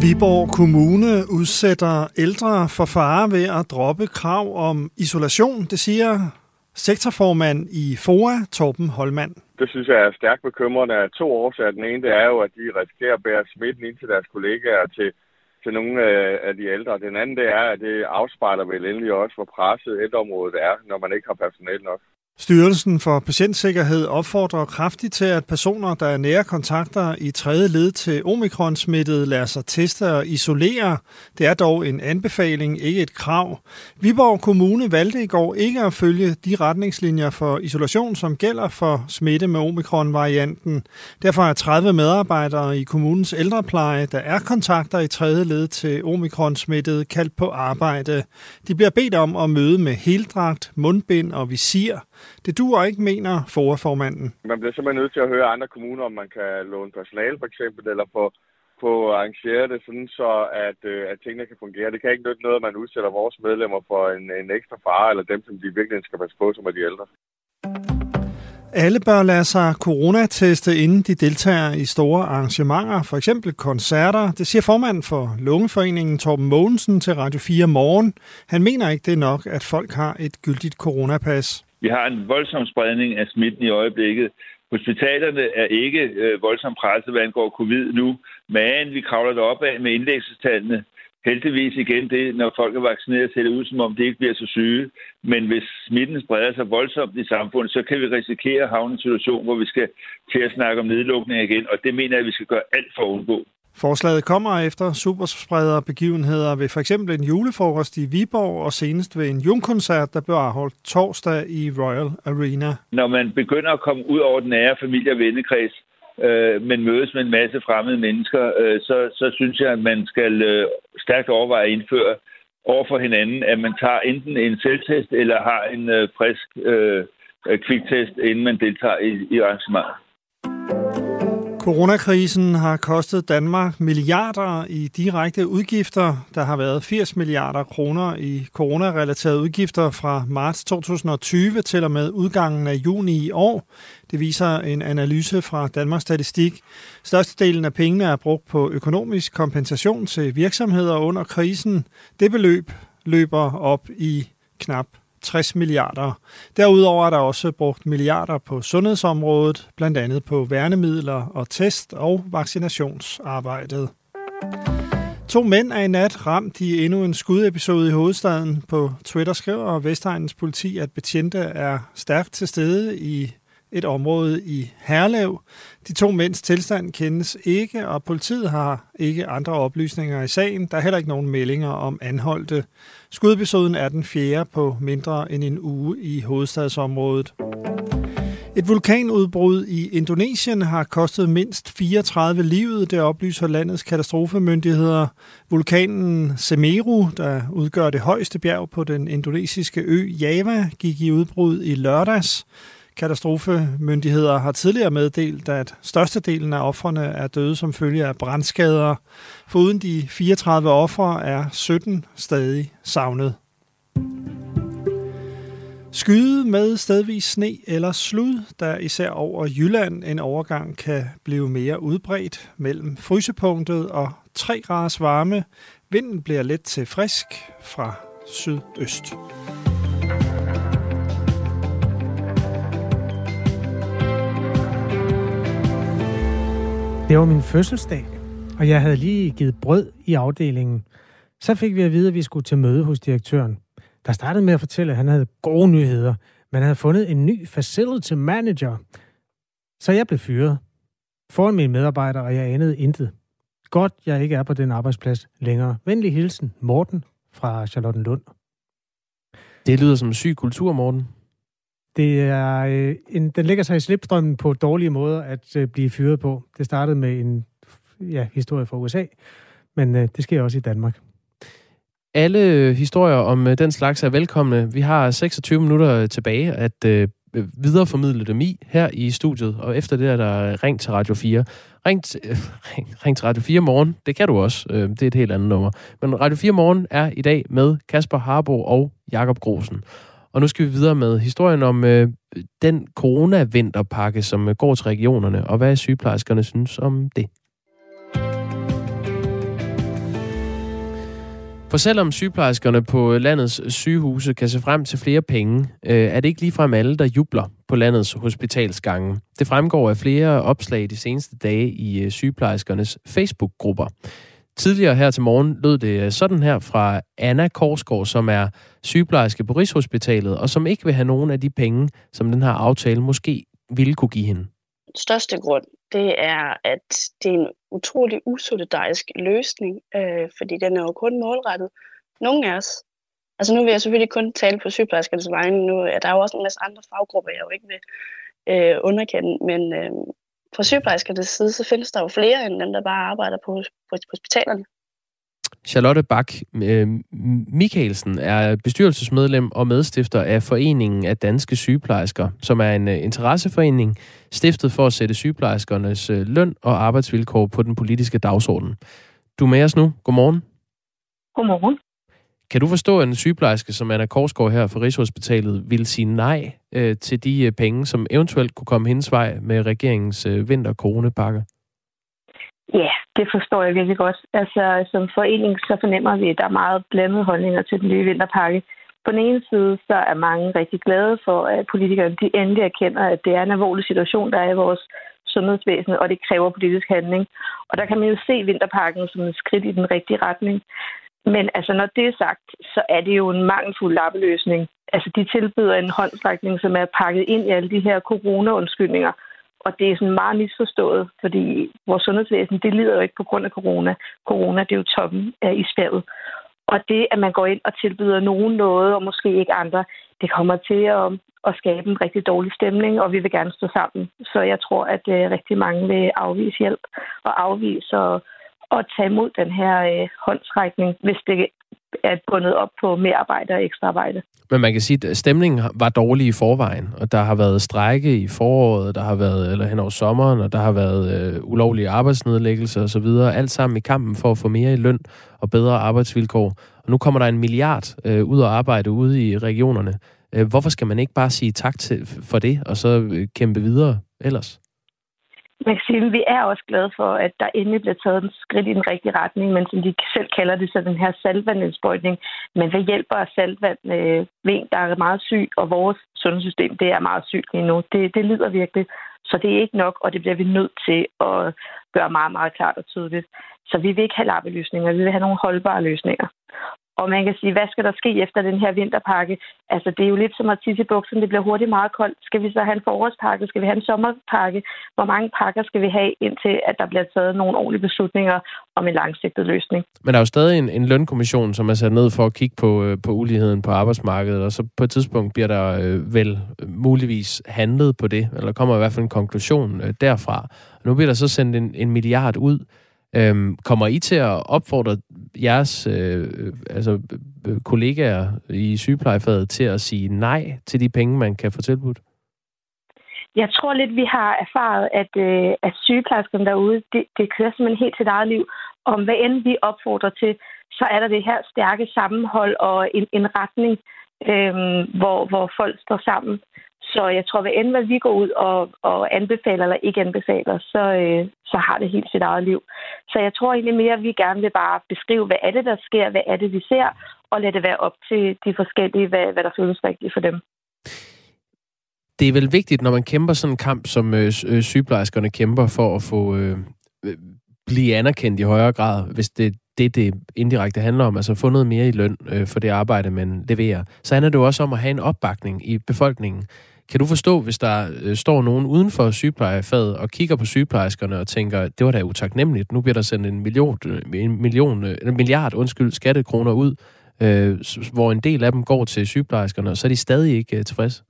Viborg Kommune udsætter ældre for fare ved at droppe krav om isolation, det siger sektorformand i FOA, Torben Holmand. Det synes jeg er stærkt bekymrende af to årsager. Den ene det er jo, at de risikerer at bære smitten ind til deres kollegaer til, til nogle øh, af de ældre. Den anden det er, at det afspejler vel endelig også, hvor presset ældreområdet er, når man ikke har personale nok. Styrelsen for Patientsikkerhed opfordrer kraftigt til, at personer, der er nære kontakter i tredje led til omikron-smittet, lader sig teste og isolere. Det er dog en anbefaling, ikke et krav. Viborg Kommune valgte i går ikke at følge de retningslinjer for isolation, som gælder for smitte med omikron-varianten. Derfor er 30 medarbejdere i kommunens ældrepleje, der er kontakter i tredje led til omikron-smittet, kaldt på arbejde. De bliver bedt om at møde med heldragt, mundbind og visir. Det duer ikke, mener forformanden. Man bliver simpelthen nødt til at høre andre kommuner, om man kan låne personale for eksempel, eller få, få arrangeret det sådan, så at, øh, at tingene kan fungere. Det kan ikke nytte noget, at man udsætter vores medlemmer for en, en ekstra fare, eller dem, som de virkelig skal passe på, som er de ældre. Alle bør lade sig coronateste, inden de deltager i store arrangementer, for eksempel koncerter. Det siger formanden for Lungeforeningen Torben Mogensen til Radio 4 Morgen. Han mener ikke, det er nok, at folk har et gyldigt coronapas. Vi har en voldsom spredning af smitten i øjeblikket. Hospitalerne er ikke øh, voldsomt presset, hvad angår covid nu, men vi kravler det op af med indlæggelsestallene. Heldigvis igen det, når folk er vaccineret, ser det ud som om det ikke bliver så syge. Men hvis smitten spreder sig voldsomt i samfundet, så kan vi risikere at havne en situation, hvor vi skal til at snakke om nedlukning igen, og det mener jeg, at vi skal gøre alt for at undgå. Forslaget kommer efter supersprederbegivenheder ved for eksempel en julefrokost i Viborg og senest ved en jungkoncert, der blev afholdt torsdag i Royal Arena. Når man begynder at komme ud over den nære familie- og vennekreds, øh, men mødes med en masse fremmede mennesker, øh, så, så synes jeg, at man skal øh, stærkt overveje at indføre over for hinanden, at man tager enten en selvtest eller har en øh, frisk øh, øh kviktest, inden man deltager i, i arrangementet. Coronakrisen har kostet Danmark milliarder i direkte udgifter. Der har været 80 milliarder kroner i coronarelaterede udgifter fra marts 2020 til og med udgangen af juni i år. Det viser en analyse fra Danmarks Statistik. Størstedelen af pengene er brugt på økonomisk kompensation til virksomheder under krisen. Det beløb løber op i knap 60 milliarder. Derudover er der også brugt milliarder på sundhedsområdet, blandt andet på værnemidler og test- og vaccinationsarbejdet. To mænd er i nat ramt i endnu en skudepisode i hovedstaden. På Twitter skriver Vestegnens politi, at betjente er stærkt til stede i et område i Herlev. De to mænds tilstand kendes ikke, og politiet har ikke andre oplysninger i sagen. Der er heller ikke nogen meldinger om anholdte. Skudepisoden er den fjerde på mindre end en uge i hovedstadsområdet. Et vulkanudbrud i Indonesien har kostet mindst 34 livet, det oplyser landets katastrofemyndigheder. Vulkanen Semeru, der udgør det højeste bjerg på den indonesiske ø Java, gik i udbrud i lørdags. Katastrofemyndigheder har tidligere meddelt, at størstedelen af offrene er døde som følge af brandskader. Foruden de 34 ofre er 17 stadig savnet. Skyde med stedvis sne eller slud, der især over Jylland en overgang kan blive mere udbredt mellem frysepunktet og 3 graders varme. Vinden bliver let til frisk fra sydøst. Det var min fødselsdag, og jeg havde lige givet brød i afdelingen. Så fik vi at vide, at vi skulle til møde hos direktøren. Der startede med at fortælle, at han havde gode nyheder. Man havde fundet en ny facility manager. Så jeg blev fyret. Foran mine medarbejdere, og jeg anede intet. Godt, jeg ikke er på den arbejdsplads længere. Venlig hilsen, Morten fra Charlottenlund. Det lyder som en syg kultur, Morten det er øh, en, den ligger sig i slipstrømmen på dårlige måder at øh, blive fyret på. Det startede med en ja, historie fra USA, men øh, det sker også i Danmark. Alle øh, historier om øh, den slags er velkomne. Vi har 26 minutter tilbage at øh, videreformidle dem i her i studiet, og efter det er der ring til Radio 4. Ring, til, øh, ring, ring til Radio 4 morgen, det kan du også, øh, det er et helt andet nummer. Men Radio 4 morgen er i dag med Kasper Harbo og Jakob Grosen. Og nu skal vi videre med historien om øh, den coronavinterpakke, som øh, går til regionerne, og hvad sygeplejerskerne synes om det. For selvom sygeplejerskerne på øh, landets sygehuse kan se frem til flere penge, øh, er det ikke ligefrem alle, der jubler på landets hospitalsgange. Det fremgår af flere opslag de seneste dage i øh, sygeplejerskernes Facebook-grupper. Tidligere her til morgen lød det øh, sådan her fra Anna Korsgaard, som er sygeplejerske på Rigshospitalet, og som ikke vil have nogen af de penge, som den her aftale måske ville kunne give hende. Største grund, det er, at det er en utrolig usolidarisk løsning, øh, fordi den er jo kun målrettet nogle af os. Altså nu vil jeg selvfølgelig kun tale på sygeplejerskernes vegne. Nu er der jo også en masse andre faggrupper, jeg jo ikke vil øh, underkende, men øh, fra sygeplejerskernes side, så findes der jo flere end dem, der bare arbejder på, på hospitalerne. Charlotte Bak øh, Mikkelsen er bestyrelsesmedlem og medstifter af Foreningen af Danske Sygeplejersker, som er en øh, interesseforening stiftet for at sætte sygeplejerskernes øh, løn og arbejdsvilkår på den politiske dagsorden. Du er med os nu. Godmorgen. Godmorgen. Kan du forstå, at en sygeplejerske som Anna Korsgaard her fra Rigshospitalet vil sige nej øh, til de øh, penge, som eventuelt kunne komme hendes vej med regeringens øh, vinter-coronapakke? Ja, det forstår jeg virkelig godt. Altså, som forening, så fornemmer vi, at der er meget blandede holdninger til den nye vinterpakke. På den ene side, så er mange rigtig glade for, at politikerne de endelig erkender, at det er en alvorlig situation, der er i vores sundhedsvæsen, og det kræver politisk handling. Og der kan man jo se vinterpakken som et skridt i den rigtige retning. Men altså, når det er sagt, så er det jo en mangelfuld lappeløsning. Altså, de tilbyder en håndstrækning, som er pakket ind i alle de her corona-undskyldninger. Og det er sådan meget misforstået, fordi vores sundhedsvæsen, det lider jo ikke på grund af corona. Corona, det er jo toppen af isbjerget. Og det, at man går ind og tilbyder nogen noget, og måske ikke andre, det kommer til at, at skabe en rigtig dårlig stemning, og vi vil gerne stå sammen. Så jeg tror, at øh, rigtig mange vil afvise hjælp og afvise og at tage imod den her øh, håndsrækning, hvis det er bundet op på mere arbejde og ekstra arbejde. Men man kan sige, at stemningen var dårlig i forvejen, og der har været strække i foråret, der har været, eller hen over sommeren, og der har været øh, ulovlige arbejdsnedlæggelser osv., alt sammen i kampen for at få mere i løn og bedre arbejdsvilkår. Og nu kommer der en milliard øh, ud og arbejde ude i regionerne. Øh, hvorfor skal man ikke bare sige tak til, for det, og så øh, kæmpe videre ellers? Maxime, vi er også glade for, at der endelig bliver taget en skridt i den rigtige retning, men som de selv kalder det, så den her saltvandindsprøjtning. Men hvad hjælper saltvand øh, med en, der er meget syg, og vores sundhedssystem, det er meget sygt lige nu. Det, det lider virkelig. Så det er ikke nok, og det bliver vi nødt til at gøre meget, meget klart og tydeligt. Så vi vil ikke have lappeløsninger, vi vil have nogle holdbare løsninger. Og man kan sige, hvad skal der ske efter den her vinterpakke? Altså, det er jo lidt som at tisse i bukserne. Det bliver hurtigt meget koldt. Skal vi så have en forårspakke? Skal vi have en sommerpakke? Hvor mange pakker skal vi have, indtil at der bliver taget nogle ordentlige beslutninger om en langsigtet løsning? Men der er jo stadig en, en lønkommission, som er sat ned for at kigge på, øh, på uligheden på arbejdsmarkedet, og så på et tidspunkt bliver der øh, vel muligvis handlet på det, eller kommer i hvert fald en konklusion øh, derfra. Og nu bliver der så sendt en, en milliard ud Øhm, kommer I til at opfordre jeres øh, altså, øh, kollegaer i sygeplejefaget til at sige nej til de penge, man kan få tilbudt? Jeg tror lidt, vi har erfaret, at, øh, at sygeplejerskerne derude, det, det kører simpelthen helt til eget liv. Om hvad end vi opfordrer til, så er der det her stærke sammenhold og en, en retning, øh, hvor, hvor folk står sammen. Så jeg tror, hvad end hvad vi går ud og, og anbefaler eller ikke anbefaler, så, øh, så har det helt sit eget liv. Så jeg tror egentlig mere, at vi gerne vil bare beskrive, hvad er det, der sker, hvad er det, vi ser, og lade det være op til de forskellige, hvad, hvad der føles rigtigt for dem. Det er vel vigtigt, når man kæmper sådan en kamp, som øh, øh sygeplejerskerne kæmper for at få øh, øh, blive anerkendt i højere grad, hvis det det, det indirekte handler om, altså få noget mere i løn øh, for det arbejde, man leverer, så handler det jo også om at have en opbakning i befolkningen. Kan du forstå, hvis der øh, står nogen uden for sygeplejefaget og kigger på sygeplejerskerne og tænker, det var da utaknemmeligt, nu bliver der sendt en million, øh, en, million, øh, en milliard undskyld, skattekroner ud, øh, hvor en del af dem går til sygeplejerskerne, og så er de stadig ikke øh, tilfredse?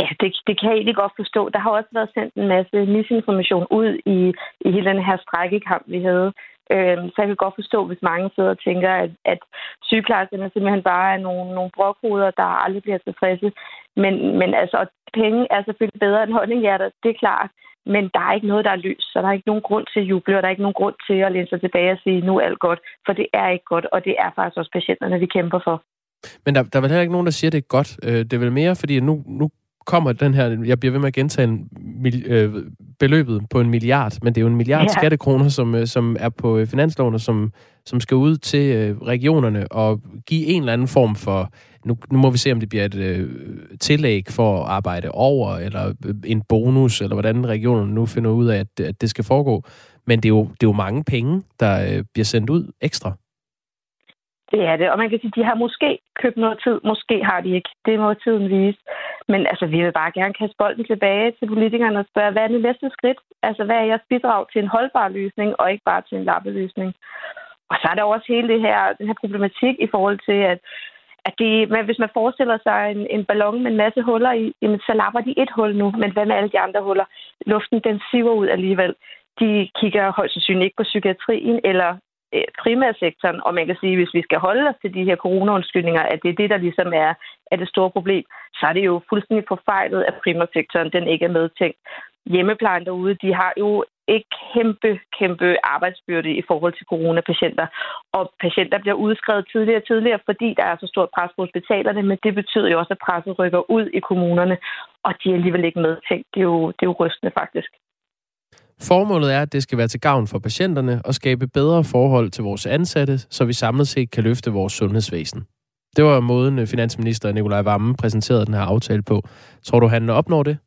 Ja, det, det kan jeg egentlig godt forstå. Der har også været sendt en masse misinformation ud i, i hele den her strækkekamp, vi havde. Øh, så jeg kan godt forstå, hvis mange sidder og tænker, at, at sygeplejerskerne simpelthen bare er nogle, nogle brokhoveder, der aldrig bliver tilfredse. Men, men altså, penge er selvfølgelig bedre end honninghjerter, det er klart. Men der er ikke noget, der er løst, så der er ikke nogen grund til at juble, og der er ikke nogen grund til at læne sig tilbage og sige, nu er alt godt. For det er ikke godt, og det er faktisk også patienterne, vi kæmper for. Men der, der er vel heller ikke nogen, der siger, at det er godt. Øh, det er vel mere, fordi nu, nu kommer den her, jeg bliver ved med at gentage en, øh, beløbet på en milliard, men det er jo en milliard ja. skattekroner, som, øh, som er på øh, finansloven, og som, som skal ud til øh, regionerne og give en eller anden form for, nu, nu må vi se, om det bliver et øh, tillæg for at arbejde over, eller en bonus, eller hvordan regionerne nu finder ud af, at, at det skal foregå. Men det er jo, det er jo mange penge, der øh, bliver sendt ud ekstra. Det er det, og man kan sige, at de har måske købt noget tid, måske har de ikke. Det må tiden vise. Men altså, vi vil bare gerne kaste bolden tilbage til politikerne og spørge, hvad er det næste skridt? Altså, hvad er jeres bidrag til en holdbar løsning, og ikke bare til en lappeløsning? Og så er der også hele det her, den her problematik i forhold til, at at det, men hvis man forestiller sig en, en ballon med en masse huller i, jamen, så lapper de et hul nu, men hvad med alle de andre huller? Luften, den siver ud alligevel. De kigger højst sandsynligt ikke på psykiatrien eller eh, primærsektoren, og man kan sige, at hvis vi skal holde os til de her coronaundskyldninger, at det er det, der ligesom er, er det store problem, så er det jo fuldstændig forfejlet, at primærsektoren den ikke er medtænkt. Hjemmeplejen derude, de har jo et kæmpe, kæmpe arbejdsbyrde i forhold til coronapatienter. Og patienter bliver udskrevet tidligere og tidligere, fordi der er så stort pres på hospitalerne, men det betyder jo også, at presset rykker ud i kommunerne, og de er alligevel ikke medtænkt. Det er jo, det er jo rystende faktisk. Formålet er, at det skal være til gavn for patienterne og skabe bedre forhold til vores ansatte, så vi samlet set kan løfte vores sundhedsvæsen. Det var måden, øh, finansminister Nikolaj Vammen præsenterede den her aftale på. Tror du, han opnår det?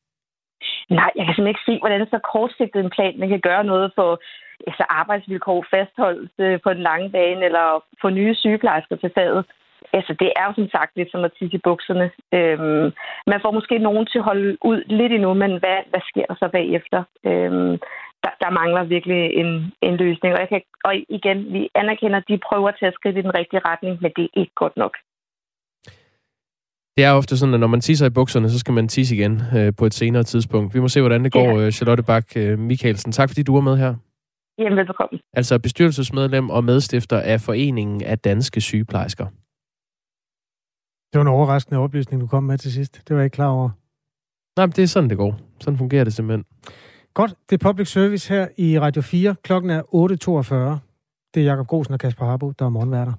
Nej, jeg kan simpelthen ikke se, hvordan så kortsigtet en plan man kan gøre noget for altså arbejdsvilkår, fastholdelse på den lange bane, eller få nye sygeplejersker til faget. Altså, det er jo som sagt lidt som at tisse i bukserne. Øhm, man får måske nogen til at holde ud lidt endnu, men hvad, hvad sker der så bagefter? Øhm, der, der mangler virkelig en, en løsning. Og, jeg kan, og igen, vi anerkender, at de prøver at at skridt i den rigtige retning, men det er ikke godt nok. Det er ofte sådan, at når man tisser i bukserne, så skal man tisse igen øh, på et senere tidspunkt. Vi må se, hvordan det går, ja. Charlotte Bak øh, Mikkelsen. Tak fordi du var med her. Jamen, velbekomme. Altså bestyrelsesmedlem og medstifter af Foreningen af Danske Sygeplejersker. Det var en overraskende oplysning, du kom med til sidst. Det var jeg ikke klar over. Nej, men det er sådan, det går. Sådan fungerer det simpelthen. Godt. Det er public service her i Radio 4. Klokken er 8.42. Det er Jakob Grosen og Kasper Harbo, der er morgenværter.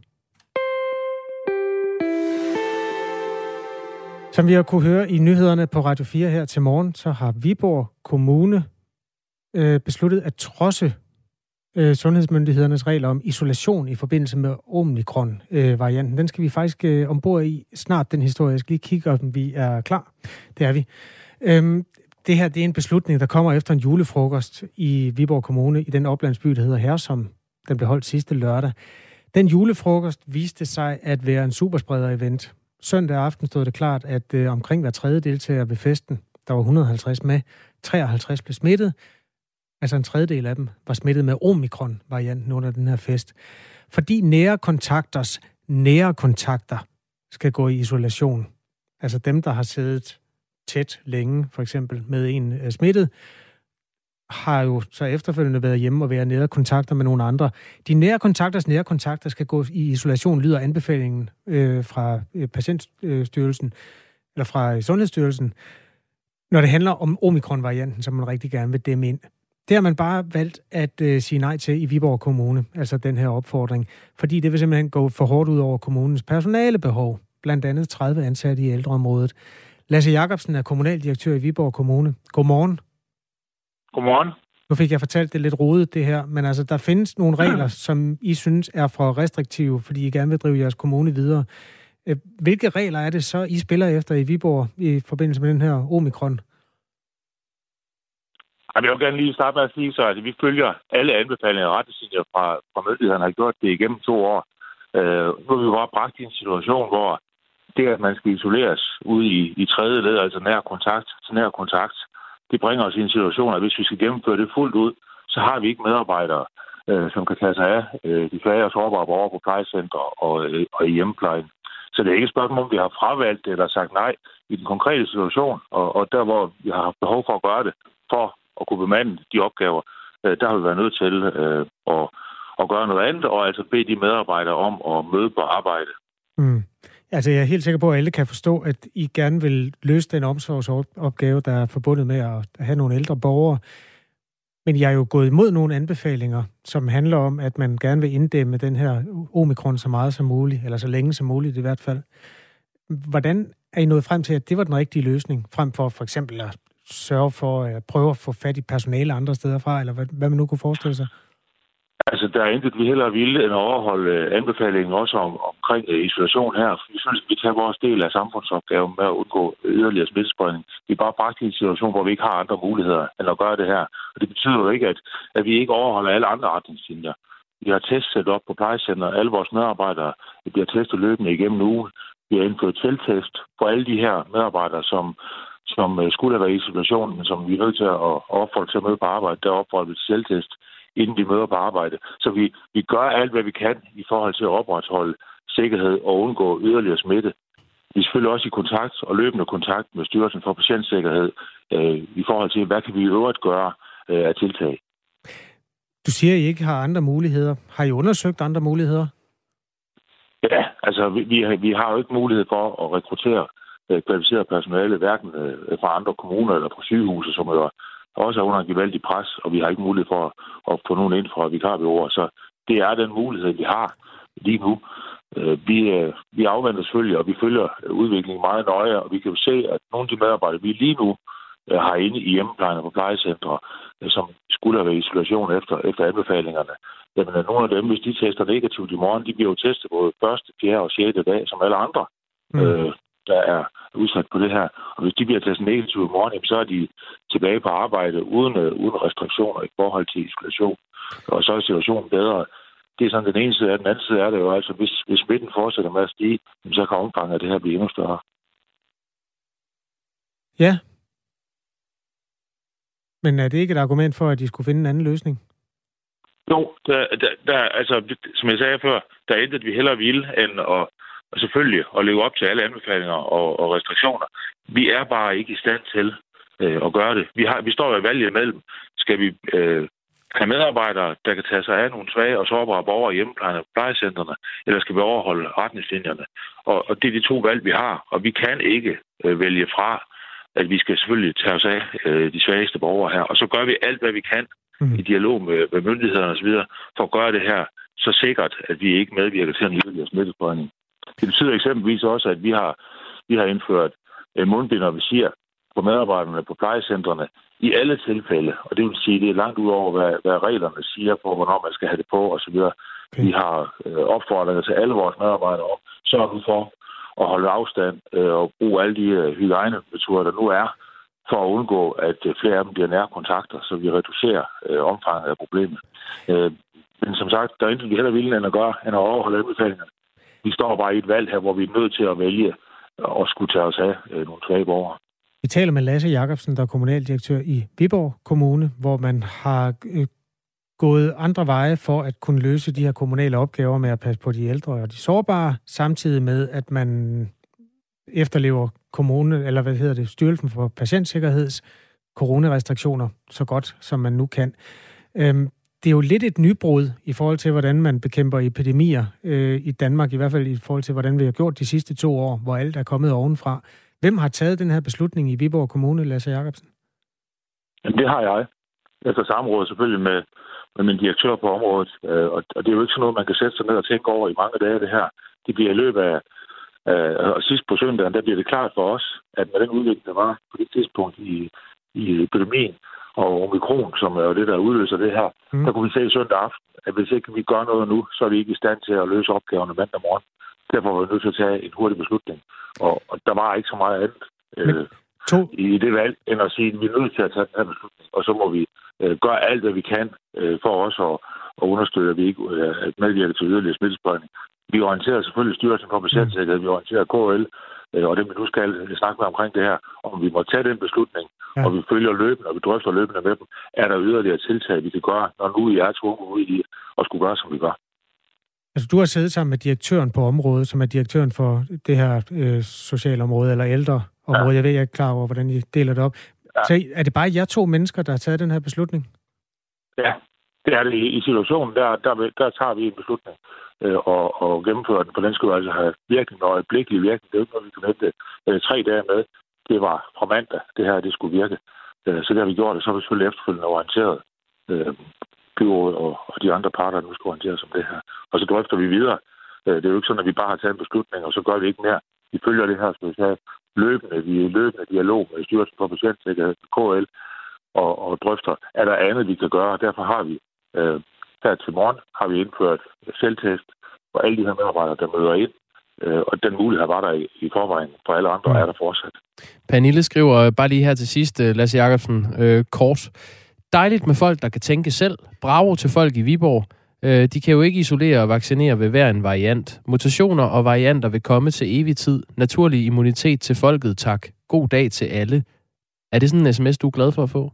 Som vi har kunne høre i nyhederne på Radio 4 her til morgen, så har Viborg Kommune øh, besluttet at trodse øh, sundhedsmyndighedernes regler om isolation i forbindelse med omikron-varianten. Øh, den skal vi faktisk øh, ombord i snart, den historie. Jeg skal lige kigge, om vi er klar. Det er vi. Øhm, det her det er en beslutning, der kommer efter en julefrokost i Viborg Kommune, i den oplandsby, der hedder Hersom. Den blev holdt sidste lørdag. Den julefrokost viste sig at være en superspreder-event. Søndag aften stod det klart, at øh, omkring hver tredje deltager ved festen, der var 150 med, 53 blev smittet, altså en tredjedel af dem, var smittet med omikron-varianten under den her fest. Fordi nære kontakters nære kontakter skal gå i isolation. Altså dem, der har siddet tæt længe, for eksempel med en øh, smittet, har jo så efterfølgende været hjemme og været nære kontakter med nogle andre. De nære kontakters nære kontakter skal gå i isolation, lyder anbefalingen øh, fra øh, Patientstyrelsen, eller fra øh, Sundhedsstyrelsen, når det handler om omikron-varianten, som man rigtig gerne vil dem ind. Det har man bare valgt at øh, sige nej til i Viborg Kommune, altså den her opfordring, fordi det vil simpelthen gå for hårdt ud over kommunens personalebehov, blandt andet 30 ansatte i ældreområdet. Lasse Jacobsen er kommunaldirektør i Viborg Kommune. Godmorgen. Godmorgen. Nu fik jeg fortalt det lidt rodet, det her, men altså, der findes nogle regler, som I synes er for restriktive, fordi I gerne vil drive jeres kommune videre. Øh, hvilke regler er det så, I spiller efter i Viborg i forbindelse med den her omikron? Jeg vil gerne lige starte med at sige så, at vi følger alle anbefalinger og retningslinjer fra, fra myndighederne har gjort det igennem to år. Øh, nu er vi bare bragt i en situation, hvor det, at man skal isoleres ude i, i tredje led, altså nær kontakt til nær kontakt, det bringer os i en situation, at hvis vi skal gennemføre det fuldt ud, så har vi ikke medarbejdere, øh, som kan tage sig af øh, de svage og sårbare borgere på plejecenter og, øh, og i hjemmeplejen. Så det er ikke et spørgsmål, om vi har fravalgt det eller sagt nej i den konkrete situation, og, og der, hvor vi har haft behov for at gøre det, for at kunne bemande de opgaver, øh, der har vi været nødt til øh, at, at gøre noget andet, og altså bede de medarbejdere om at møde på arbejde. Mm. Altså, jeg er helt sikker på, at alle kan forstå, at I gerne vil løse den omsorgsopgave, der er forbundet med at have nogle ældre borgere. Men jeg er jo gået imod nogle anbefalinger, som handler om, at man gerne vil inddæmme den her omikron så meget som muligt, eller så længe som muligt i hvert fald. Hvordan er I nået frem til, at det var den rigtige løsning, frem for for eksempel at sørge for at prøve at få fat i personale andre steder fra, eller hvad, hvad man nu kunne forestille sig? Altså, der er intet, vi heller ville end at overholde øh, anbefalingen også om, omkring øh, isolation her. Vi synes, vi tager vores del af samfundsopgaven med at undgå yderligere smittespredning. Vi er bare bragt i en situation, hvor vi ikke har andre muligheder end at gøre det her. Og det betyder jo ikke, at, at vi ikke overholder alle andre retningslinjer. Vi har testet op på plejecenter. Alle vores medarbejdere bliver testet løbende igennem ugen. Vi har indført selvtest for alle de her medarbejdere, som, som øh, skulle have været i isolation, men som vi er nødt til at opfordre til at møde på arbejde. Der opfordrer vi til selvtest inden de møder på arbejde. Så vi, vi gør alt, hvad vi kan i forhold til at opretholde sikkerhed og undgå yderligere smitte. Vi er selvfølgelig også i kontakt og løbende kontakt med Styrelsen for Patientsikkerhed øh, i forhold til, hvad kan vi i øvrigt gøre øh, af tiltag. Du siger, at I ikke har andre muligheder. Har I undersøgt andre muligheder? Ja, altså vi, vi, vi har jo ikke mulighed for at rekruttere øh, kvalificeret personale, hverken øh, fra andre kommuner eller fra sygehuse, som jo også er under en gevaldig pres, og vi har ikke mulighed for at få nogen ind fra vikarbyråer. Så det er den mulighed, vi har lige nu. Øh, vi, øh, vi afventer selvfølgelig, og vi følger udviklingen meget nøje, og vi kan jo se, at nogle af de medarbejdere, vi lige nu øh, har inde i hjemmeplejen og på plejecentre, som skulle have været i isolation efter, efter anbefalingerne, jamen nogle af dem, hvis de tester negativt i morgen, de bliver jo testet både første, fjerde og sjette dag, som alle andre. Mm. Øh, der er udsat på det her. Og hvis de bliver testet negativt i morgen, så er de tilbage på arbejde uden, øh, uden restriktioner i forhold til isolation. Og så er situationen bedre. Det er sådan den ene side af den anden side er det jo altså, hvis, hvis smitten fortsætter med at stige, så kan omfanget af det her blive endnu større. Ja. Men er det ikke et argument for, at de skulle finde en anden løsning? Jo, der, der, der, altså, som jeg sagde før, der er intet, vi heller vil, end at og selvfølgelig at leve op til alle anbefalinger og, og restriktioner. Vi er bare ikke i stand til øh, at gøre det. Vi, har, vi står i valget imellem. Skal vi øh, have medarbejdere, der kan tage sig af nogle svage og sårbare borgere i hjemmeplejen og plejecentrene, eller skal vi overholde retningslinjerne? Og, og det er de to valg, vi har, og vi kan ikke øh, vælge fra, at vi skal selvfølgelig tage os af øh, de svageste borgere her. Og så gør vi alt, hvad vi kan mm. i dialog med, med myndighederne osv., for at gøre det her så sikkert, at vi ikke medvirker til en yderligere smittespredning. Det betyder eksempelvis også, at vi har, vi har indført øh, mundbind og visir på medarbejderne på plejecentrene i alle tilfælde. Og det vil sige, at det er langt ud over, hvad, hvad reglerne siger for, hvornår man skal have det på osv. Okay. Vi har øh, opfordringer til alle vores medarbejdere om, sørg for at holde afstand øh, og bruge alle de øh, hygiejnemetoder, der nu er, for at undgå, at øh, flere af dem bliver nærkontakter, så vi reducerer øh, omfanget af problemet. Øh, men som sagt, der er intet, vi heller vil end at gøre, end at overholde anbefalingerne vi står bare i et valg her, hvor vi er nødt til at vælge at skulle tage os af øh, nogle svage borgere. Vi taler med Lasse Jacobsen, der er kommunaldirektør i Viborg Kommune, hvor man har øh, gået andre veje for at kunne løse de her kommunale opgaver med at passe på de ældre og de sårbare, samtidig med, at man efterlever kommune, eller hvad hedder det, Styrelsen for Patientsikkerheds coronarestriktioner så godt, som man nu kan. Øhm, det er jo lidt et nybrud i forhold til, hvordan man bekæmper epidemier øh, i Danmark, i hvert fald i forhold til, hvordan vi har gjort de sidste to år, hvor alt er kommet ovenfra. Hvem har taget den her beslutning i Viborg Kommune, Lasse Jacobsen? Jamen, det har jeg. Efter samråd selvfølgelig med, med min direktør på området. Øh, og, og det er jo ikke sådan noget, man kan sætte sig ned og tænke over i mange dage, det her. Det bliver i løbet af, øh, og sidst på søndagen, der bliver det klart for os, at med den udvikling, der var på det tidspunkt i, i epidemien, og omikron, som er jo det, der udløser det her, mm. der kunne vi se i søndag aften, at hvis ikke vi gør noget nu, så er vi ikke i stand til at løse opgaverne mandag morgen. Derfor var vi nødt til at tage en hurtig beslutning. Og, og der var ikke så meget andet øh, to. i det valg, end at sige, at vi er nødt til at tage den her beslutning, og så må vi øh, gøre alt, hvad vi kan øh, for os at, at understøtte, at vi ikke øh, at medvirke til yderligere smittespredning. Vi orienterer selvfølgelig Styrelsen for Patientsikkerhed, vi orienterer KL, øh, og dem vi nu skal snakke med omkring det her, om vi må tage den beslutning, ja. og vi følger løbende, og vi drøfter løbende med dem, er der yderligere tiltag, vi kan gøre, når nu I er tvunget ud i at skulle gøre, som vi gør. Altså, du har siddet sammen med direktøren på området, som er direktøren for det her øh, sociale område, eller ældre område. Ja. Jeg ved, jeg er ikke klar over, hvordan I deler det op. Ja. Så er det bare jer to mennesker, der har taget den her beslutning? Ja, det er det. I situationen, der, der, der tager vi en beslutning øh, og, og gennemfører den. For den skulle altså have virkning og øjeblikkelig virkning. Det er jo ikke noget, vi kan vente øh, tre dage med. Det var fra mandag, det her det skulle virke. Øh, så det har vi gjort, og så har vi selvfølgelig efterfølgende orienteret øh, byrådet og, og de andre parter, der nu skal orienteres om det her. Og så drøfter vi videre. Øh, det er jo ikke sådan, at vi bare har taget en beslutning, og så gør vi ikke mere. Vi følger det her, som vi sagde, løbende. Vi er i løbende dialog med Styrelsen for Patientsikkerhed, KL, og, og drøfter, er der andet, vi kan gøre. Og derfor har vi øh, her til morgen har vi indført selvtest for alle de her medarbejdere, der møder ind. Øh, og den mulighed var der i, forvejen for alle andre, mm. er der fortsat. Pernille skriver bare lige her til sidst, øh, Lasse Jacobsen, øh, kort. Dejligt med folk, der kan tænke selv. Bravo til folk i Viborg. Øh, de kan jo ikke isolere og vaccinere ved hver en variant. Mutationer og varianter vil komme til evig tid. Naturlig immunitet til folket, tak. God dag til alle. Er det sådan en sms, du er glad for at få?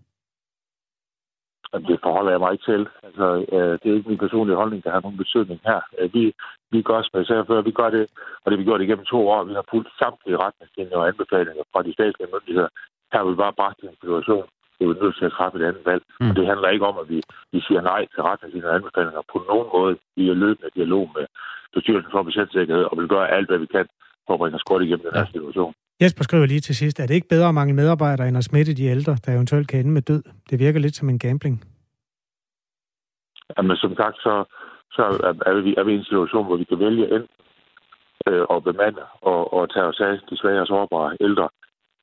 Det forholder jeg mig ikke til. Altså, øh, det er ikke min personlige holdning, der har nogen betydning her. Øh, vi, vi gør, som jeg sagde før, vi gør det, og det vi gjort igennem to år. Vi har fulgt samtlige retningslinjer og anbefalinger fra de statslige myndigheder. Her har vi bare bragt en situation, det er jo nødt til at træffe et andet valg. Mm. Og det handler ikke om, at vi, vi siger nej til retningslinjer og anbefalinger på nogen måde. Vi er løbende dialog med Bestyrelsen for Patientsikkerhed og vil gøre alt, hvad vi kan for at bringe os godt igennem den her situation. Jesper skriver lige til sidst, er det ikke bedre at mange medarbejdere end at smitte de ældre, der eventuelt kan ende med død? Det virker lidt som en gambling. Jamen, som sagt, så, så er, vi, er vi i en situation, hvor vi kan vælge enten øh, og bemande og, og tage os af de svage og sårbare ældre,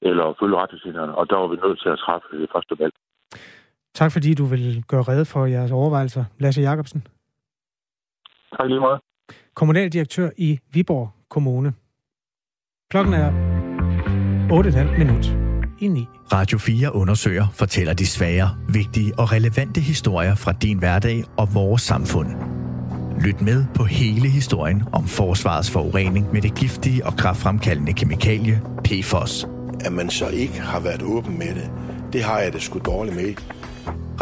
eller følge retningslinjerne, og der var vi nødt til at træffe det første valg. Tak fordi du vil gøre redde for jeres overvejelser, Lasse Jacobsen. Tak lige meget. Kommunaldirektør i Viborg Kommune. Klokken er 8,5 minut i 9. Radio 4 undersøger, fortæller de svære, vigtige og relevante historier fra din hverdag og vores samfund. Lyt med på hele historien om forsvarets forurening med det giftige og kraftfremkaldende kemikalie PFOS. At man så ikke har været åben med det, det har jeg det sgu dårligt med.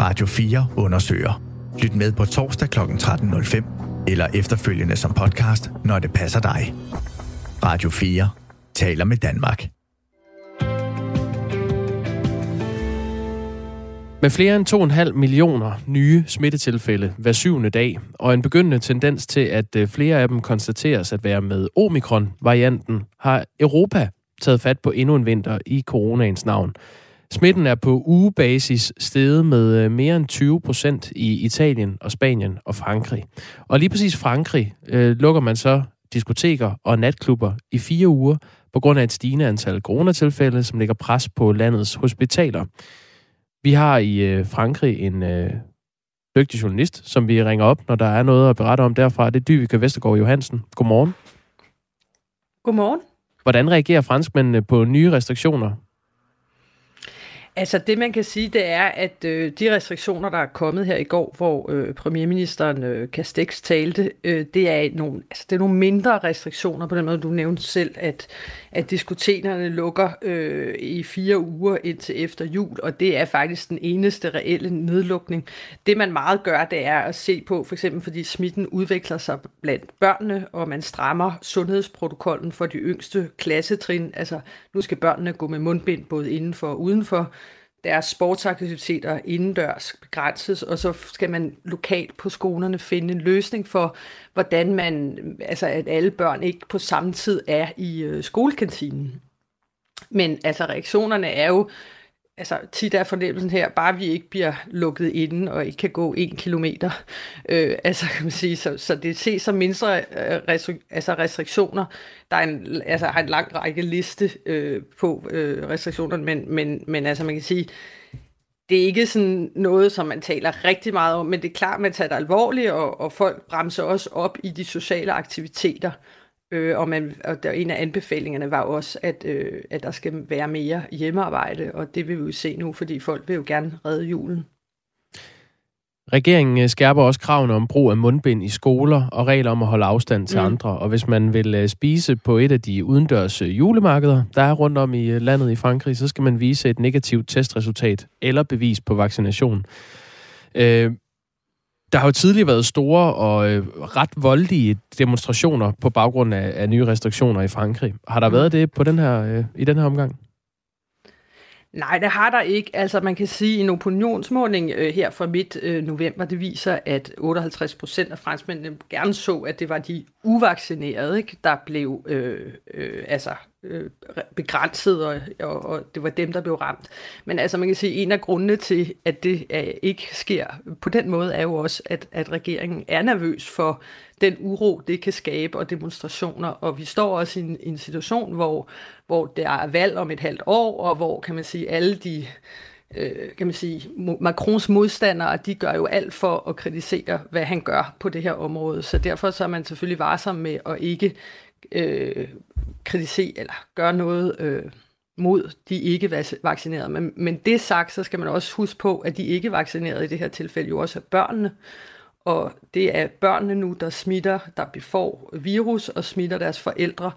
Radio 4 undersøger. Lyt med på torsdag kl. 13.05 eller efterfølgende som podcast, når det passer dig. Radio 4 taler med Danmark. Med flere end 2,5 millioner nye smittetilfælde hver syvende dag, og en begyndende tendens til, at øh, flere af dem konstateres at være med omikron-varianten, har Europa taget fat på endnu en vinter i coronaens navn. Smitten er på ugebasis steget med øh, mere end 20 procent i Italien og Spanien og Frankrig. Og lige præcis Frankrig øh, lukker man så diskoteker og natklubber i fire uger på grund af et stigende antal coronatilfælde, som lægger pres på landets hospitaler. Vi har i øh, Frankrig en øh, dygtig journalist, som vi ringer op, når der er noget at berette om derfra. Det er Dyvike Vestergaard Johansen. Godmorgen. Godmorgen. Hvordan reagerer franskmændene på nye restriktioner? Altså det man kan sige, det er, at øh, de restriktioner, der er kommet her i går, hvor øh, premierministeren øh, Castex talte, øh, det, er nogle, altså, det er nogle mindre restriktioner på den måde, du nævnte selv, at, at diskotekerne lukker øh, i fire uger indtil efter jul, og det er faktisk den eneste reelle nedlukning. Det man meget gør, det er at se på, for eksempel fordi smitten udvikler sig blandt børnene, og man strammer sundhedsprotokollen for de yngste klassetrin. Altså nu skal børnene gå med mundbind både indenfor og udenfor deres sportsaktiviteter indendørs begrænses, og så skal man lokalt på skolerne finde en løsning for, hvordan man, altså at alle børn ikke på samme tid er i øh, skolekantinen. Men altså reaktionerne er jo altså tit er fornemmelsen her, bare vi ikke bliver lukket inden og ikke kan gå en kilometer. Øh, altså kan man sige, så, så det ses som mindre øh, restri- altså restriktioner. Der er en, altså, har en lang række liste øh, på øh, restriktionerne, men, men, men altså man kan sige, det er ikke sådan noget, som man taler rigtig meget om, men det er klart, man tager det alvorligt, og, og folk bremser også op i de sociale aktiviteter. Øh, og, man, og der, en af anbefalingerne var også, at, øh, at der skal være mere hjemmearbejde, og det vil vi jo se nu, fordi folk vil jo gerne redde julen. Regeringen øh, skærper også kravene om brug af mundbind i skoler og regler om at holde afstand til mm. andre. Og hvis man vil øh, spise på et af de udendørs øh, julemarkeder, der er rundt om i landet i Frankrig, så skal man vise et negativt testresultat eller bevis på vaccination. Øh, Der har jo tidligere været store og øh, ret voldelige demonstrationer på baggrund af, af nye restriktioner i Frankrig. Har der mm. været det på den her, øh, i den her omgang? Nej, det har der ikke. Altså man kan sige, at en opinionsmåling øh, her fra midt øh, november, det viser, at 58 procent af franskmændene gerne så, at det var de uvaccinerede, ikke, der blev øh, øh, altså øh, begrænset, og, og, og det var dem, der blev ramt. Men altså man kan sige, en af grundene til, at det øh, ikke sker på den måde, er jo også, at, at regeringen er nervøs for den uro, det kan skabe, og demonstrationer. Og vi står også i en, i en situation, hvor, hvor der er valg om et halvt år, og hvor, kan man sige, alle de øh, kan man sige, Macrons modstandere, de gør jo alt for at kritisere, hvad han gør på det her område. Så derfor så er man selvfølgelig varsom med at ikke øh, kritisere eller gøre noget øh, mod de ikke vaccinerede. Men, men det sagt, så skal man også huske på, at de ikke vaccinerede i det her tilfælde jo også er børnene. Og det er børnene nu, der smitter, der får virus og smitter deres forældre.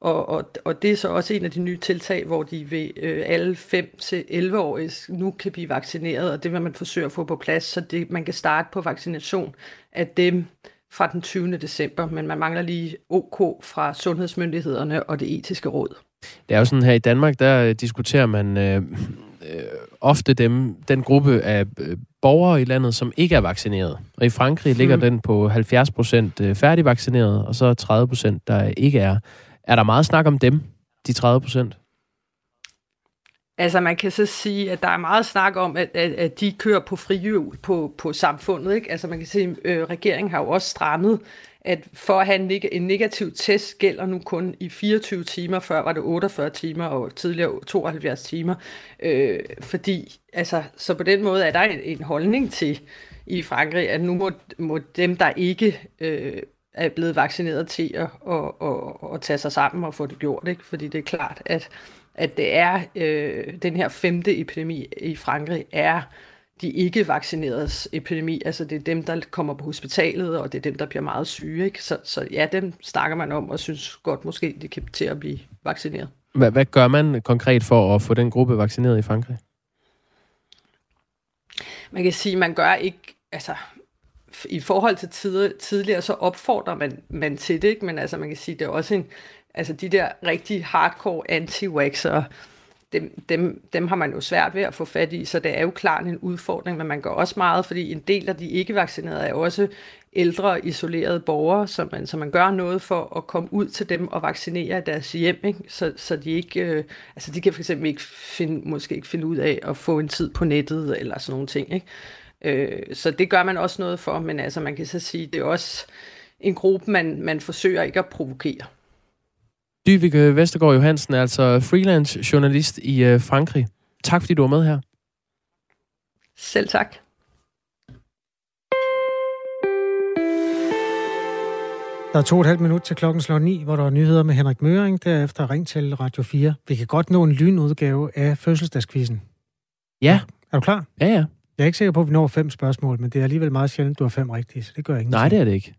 Og, og, og det er så også en af de nye tiltag, hvor de ved øh, alle 5-11-årige nu kan blive vaccineret, og det vil man forsøge at få på plads, så det, man kan starte på vaccination af dem fra den 20. december, men man mangler lige OK fra sundhedsmyndighederne og det etiske råd. Det er jo sådan her i Danmark, der diskuterer man øh, øh, ofte dem, den gruppe af øh, borgere i landet, som ikke er vaccineret. Og i Frankrig ligger mm. den på 70 procent øh, færdigvaccineret, og så 30 procent, der ikke er. Er der meget snak om dem, de 30 procent? Altså man kan så sige, at der er meget snak om, at, at, at de kører på frihjul på, på samfundet. Ikke? Altså man kan sige, at øh, regeringen har jo også strammet, at for at have en, neg- en negativ test gælder nu kun i 24 timer, før var det 48 timer og tidligere 72 timer. Øh, fordi, altså, så på den måde er der en, en holdning til i Frankrig, at nu må, må dem, der ikke øh, er blevet vaccineret til at, at, at, at tage sig sammen og få det gjort. Ikke? Fordi det er klart, at at det er øh, den her femte epidemi i Frankrig er de ikke vaccineredes epidemi. Altså det er dem, der kommer på hospitalet, og det er dem, der bliver meget syge. Ikke? Så, så ja, dem snakker man om, og synes godt måske, de kan til at blive vaccineret. Hvad, hvad gør man konkret for at få den gruppe vaccineret i Frankrig? Man kan sige, man gør ikke, altså i forhold til tid, tidligere, så opfordrer man, man til det, ikke? men altså man kan sige, det er også en, altså de der rigtig hardcore anti waxere dem, dem, dem har man jo svært ved at få fat i, så det er jo klart en udfordring, men man gør også meget, fordi en del af de ikke-vaccinerede er også ældre, isolerede borgere, så man, så man gør noget for at komme ud til dem og vaccinere deres hjem, ikke? Så, så de ikke, øh, altså de kan for eksempel ikke finde, måske ikke finde ud af at få en tid på nettet, eller sådan nogle ting, ikke? Øh, så det gør man også noget for, men altså man kan så sige, det er også en gruppe, man, man forsøger ikke at provokere. Dyvike Vestergaard Johansen er altså freelance journalist i øh, Frankrig. Tak fordi du var med her. Selv tak. Der er to og et halvt minut til klokken slår ni, hvor der er nyheder med Henrik Møring. Derefter ring til Radio 4. Vi kan godt nå en lynudgave af fødselsdagskvisten. Ja. Er du klar? Ja, ja. Jeg er ikke sikker på, at vi når fem spørgsmål, men det er alligevel meget sjældent, du har fem rigtige, så det gør ingenting. Nej, det er det ikke.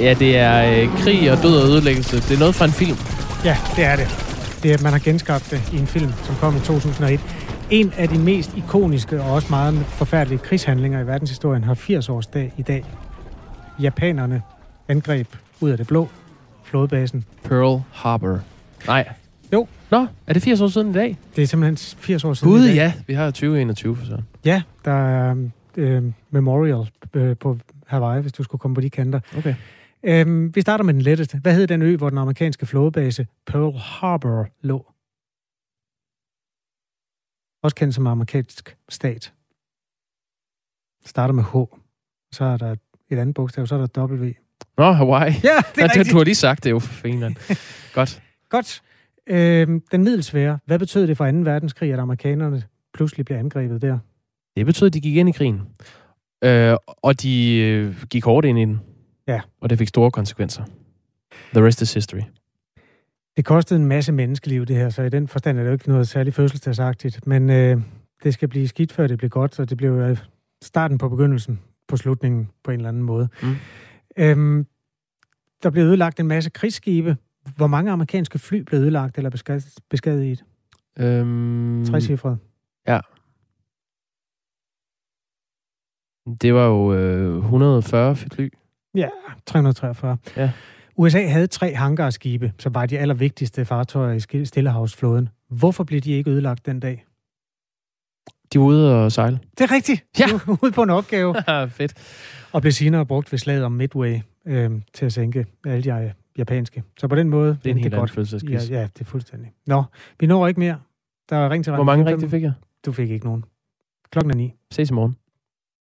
Ja, det er øh, krig og død og ødelæggelse. Det er noget fra en film. Ja, det er det. Det er, at man har genskabt det i en film, som kom i 2001. En af de mest ikoniske og også meget forfærdelige krigshandlinger i verdenshistorien har 80 års dag i dag. Japanerne angreb ud af det blå flådebasen. Pearl Harbor. Nej. Jo. Nå, er det 80 år siden i dag? Det er simpelthen 80 år siden Gud, i dag. ja. Vi har 2021 for så. Ja, der er øh, memorial øh, på Hawaii, hvis du skulle komme på de kanter. Okay. Øhm, vi starter med den letteste. Hvad hed den ø, hvor den amerikanske flådebase Pearl Harbor lå? Også kendt som amerikansk stat. Starter med H. Så er der et andet bogstav, så er der W. Nå, Hawaii. Ja, det er ja, rigtigt. Du har lige sagt det jo for fingeren. Godt. Godt. Øhm, den middelsvære. Hvad betød det for 2. verdenskrig, at amerikanerne pludselig blev angrebet der? Det betød, at de gik ind i krigen. Øh, og de øh, gik hårdt ind i den. Ja. Og det fik store konsekvenser. The rest is history. Det kostede en masse menneskeliv, det her, så i den forstand er det jo ikke noget særligt fødselsdagsagtigt. Men øh, det skal blive skidt, før det bliver godt, så det blev øh, starten på begyndelsen, på slutningen på en eller anden måde. Mm. Øhm, der blev ødelagt en masse krigsskibe. Hvor mange amerikanske fly blev ødelagt eller beskadiget? beskadiget? Øhm, Tre cifre. Ja. Det var jo øh, 140 fly. Ja, 343. Ja. USA havde tre hangarskibe, som var de allervigtigste fartøjer i Stillehavsflåden. Hvorfor blev de ikke ødelagt den dag? De var ude og sejle. Det er rigtigt. Ja. De var ude på en opgave. Fedt. Og blev senere brugt ved slaget om Midway øh, til at sænke alle de japanske. Så på den måde... Det er en helt anden godt. fødselsdagsquiz. Ja, ja, det er fuldstændig. Nå, vi når ikke mere. Der er ring til Hvor mange rigtige fik jeg? Du fik ikke nogen. Klokken er ni. Ses i morgen.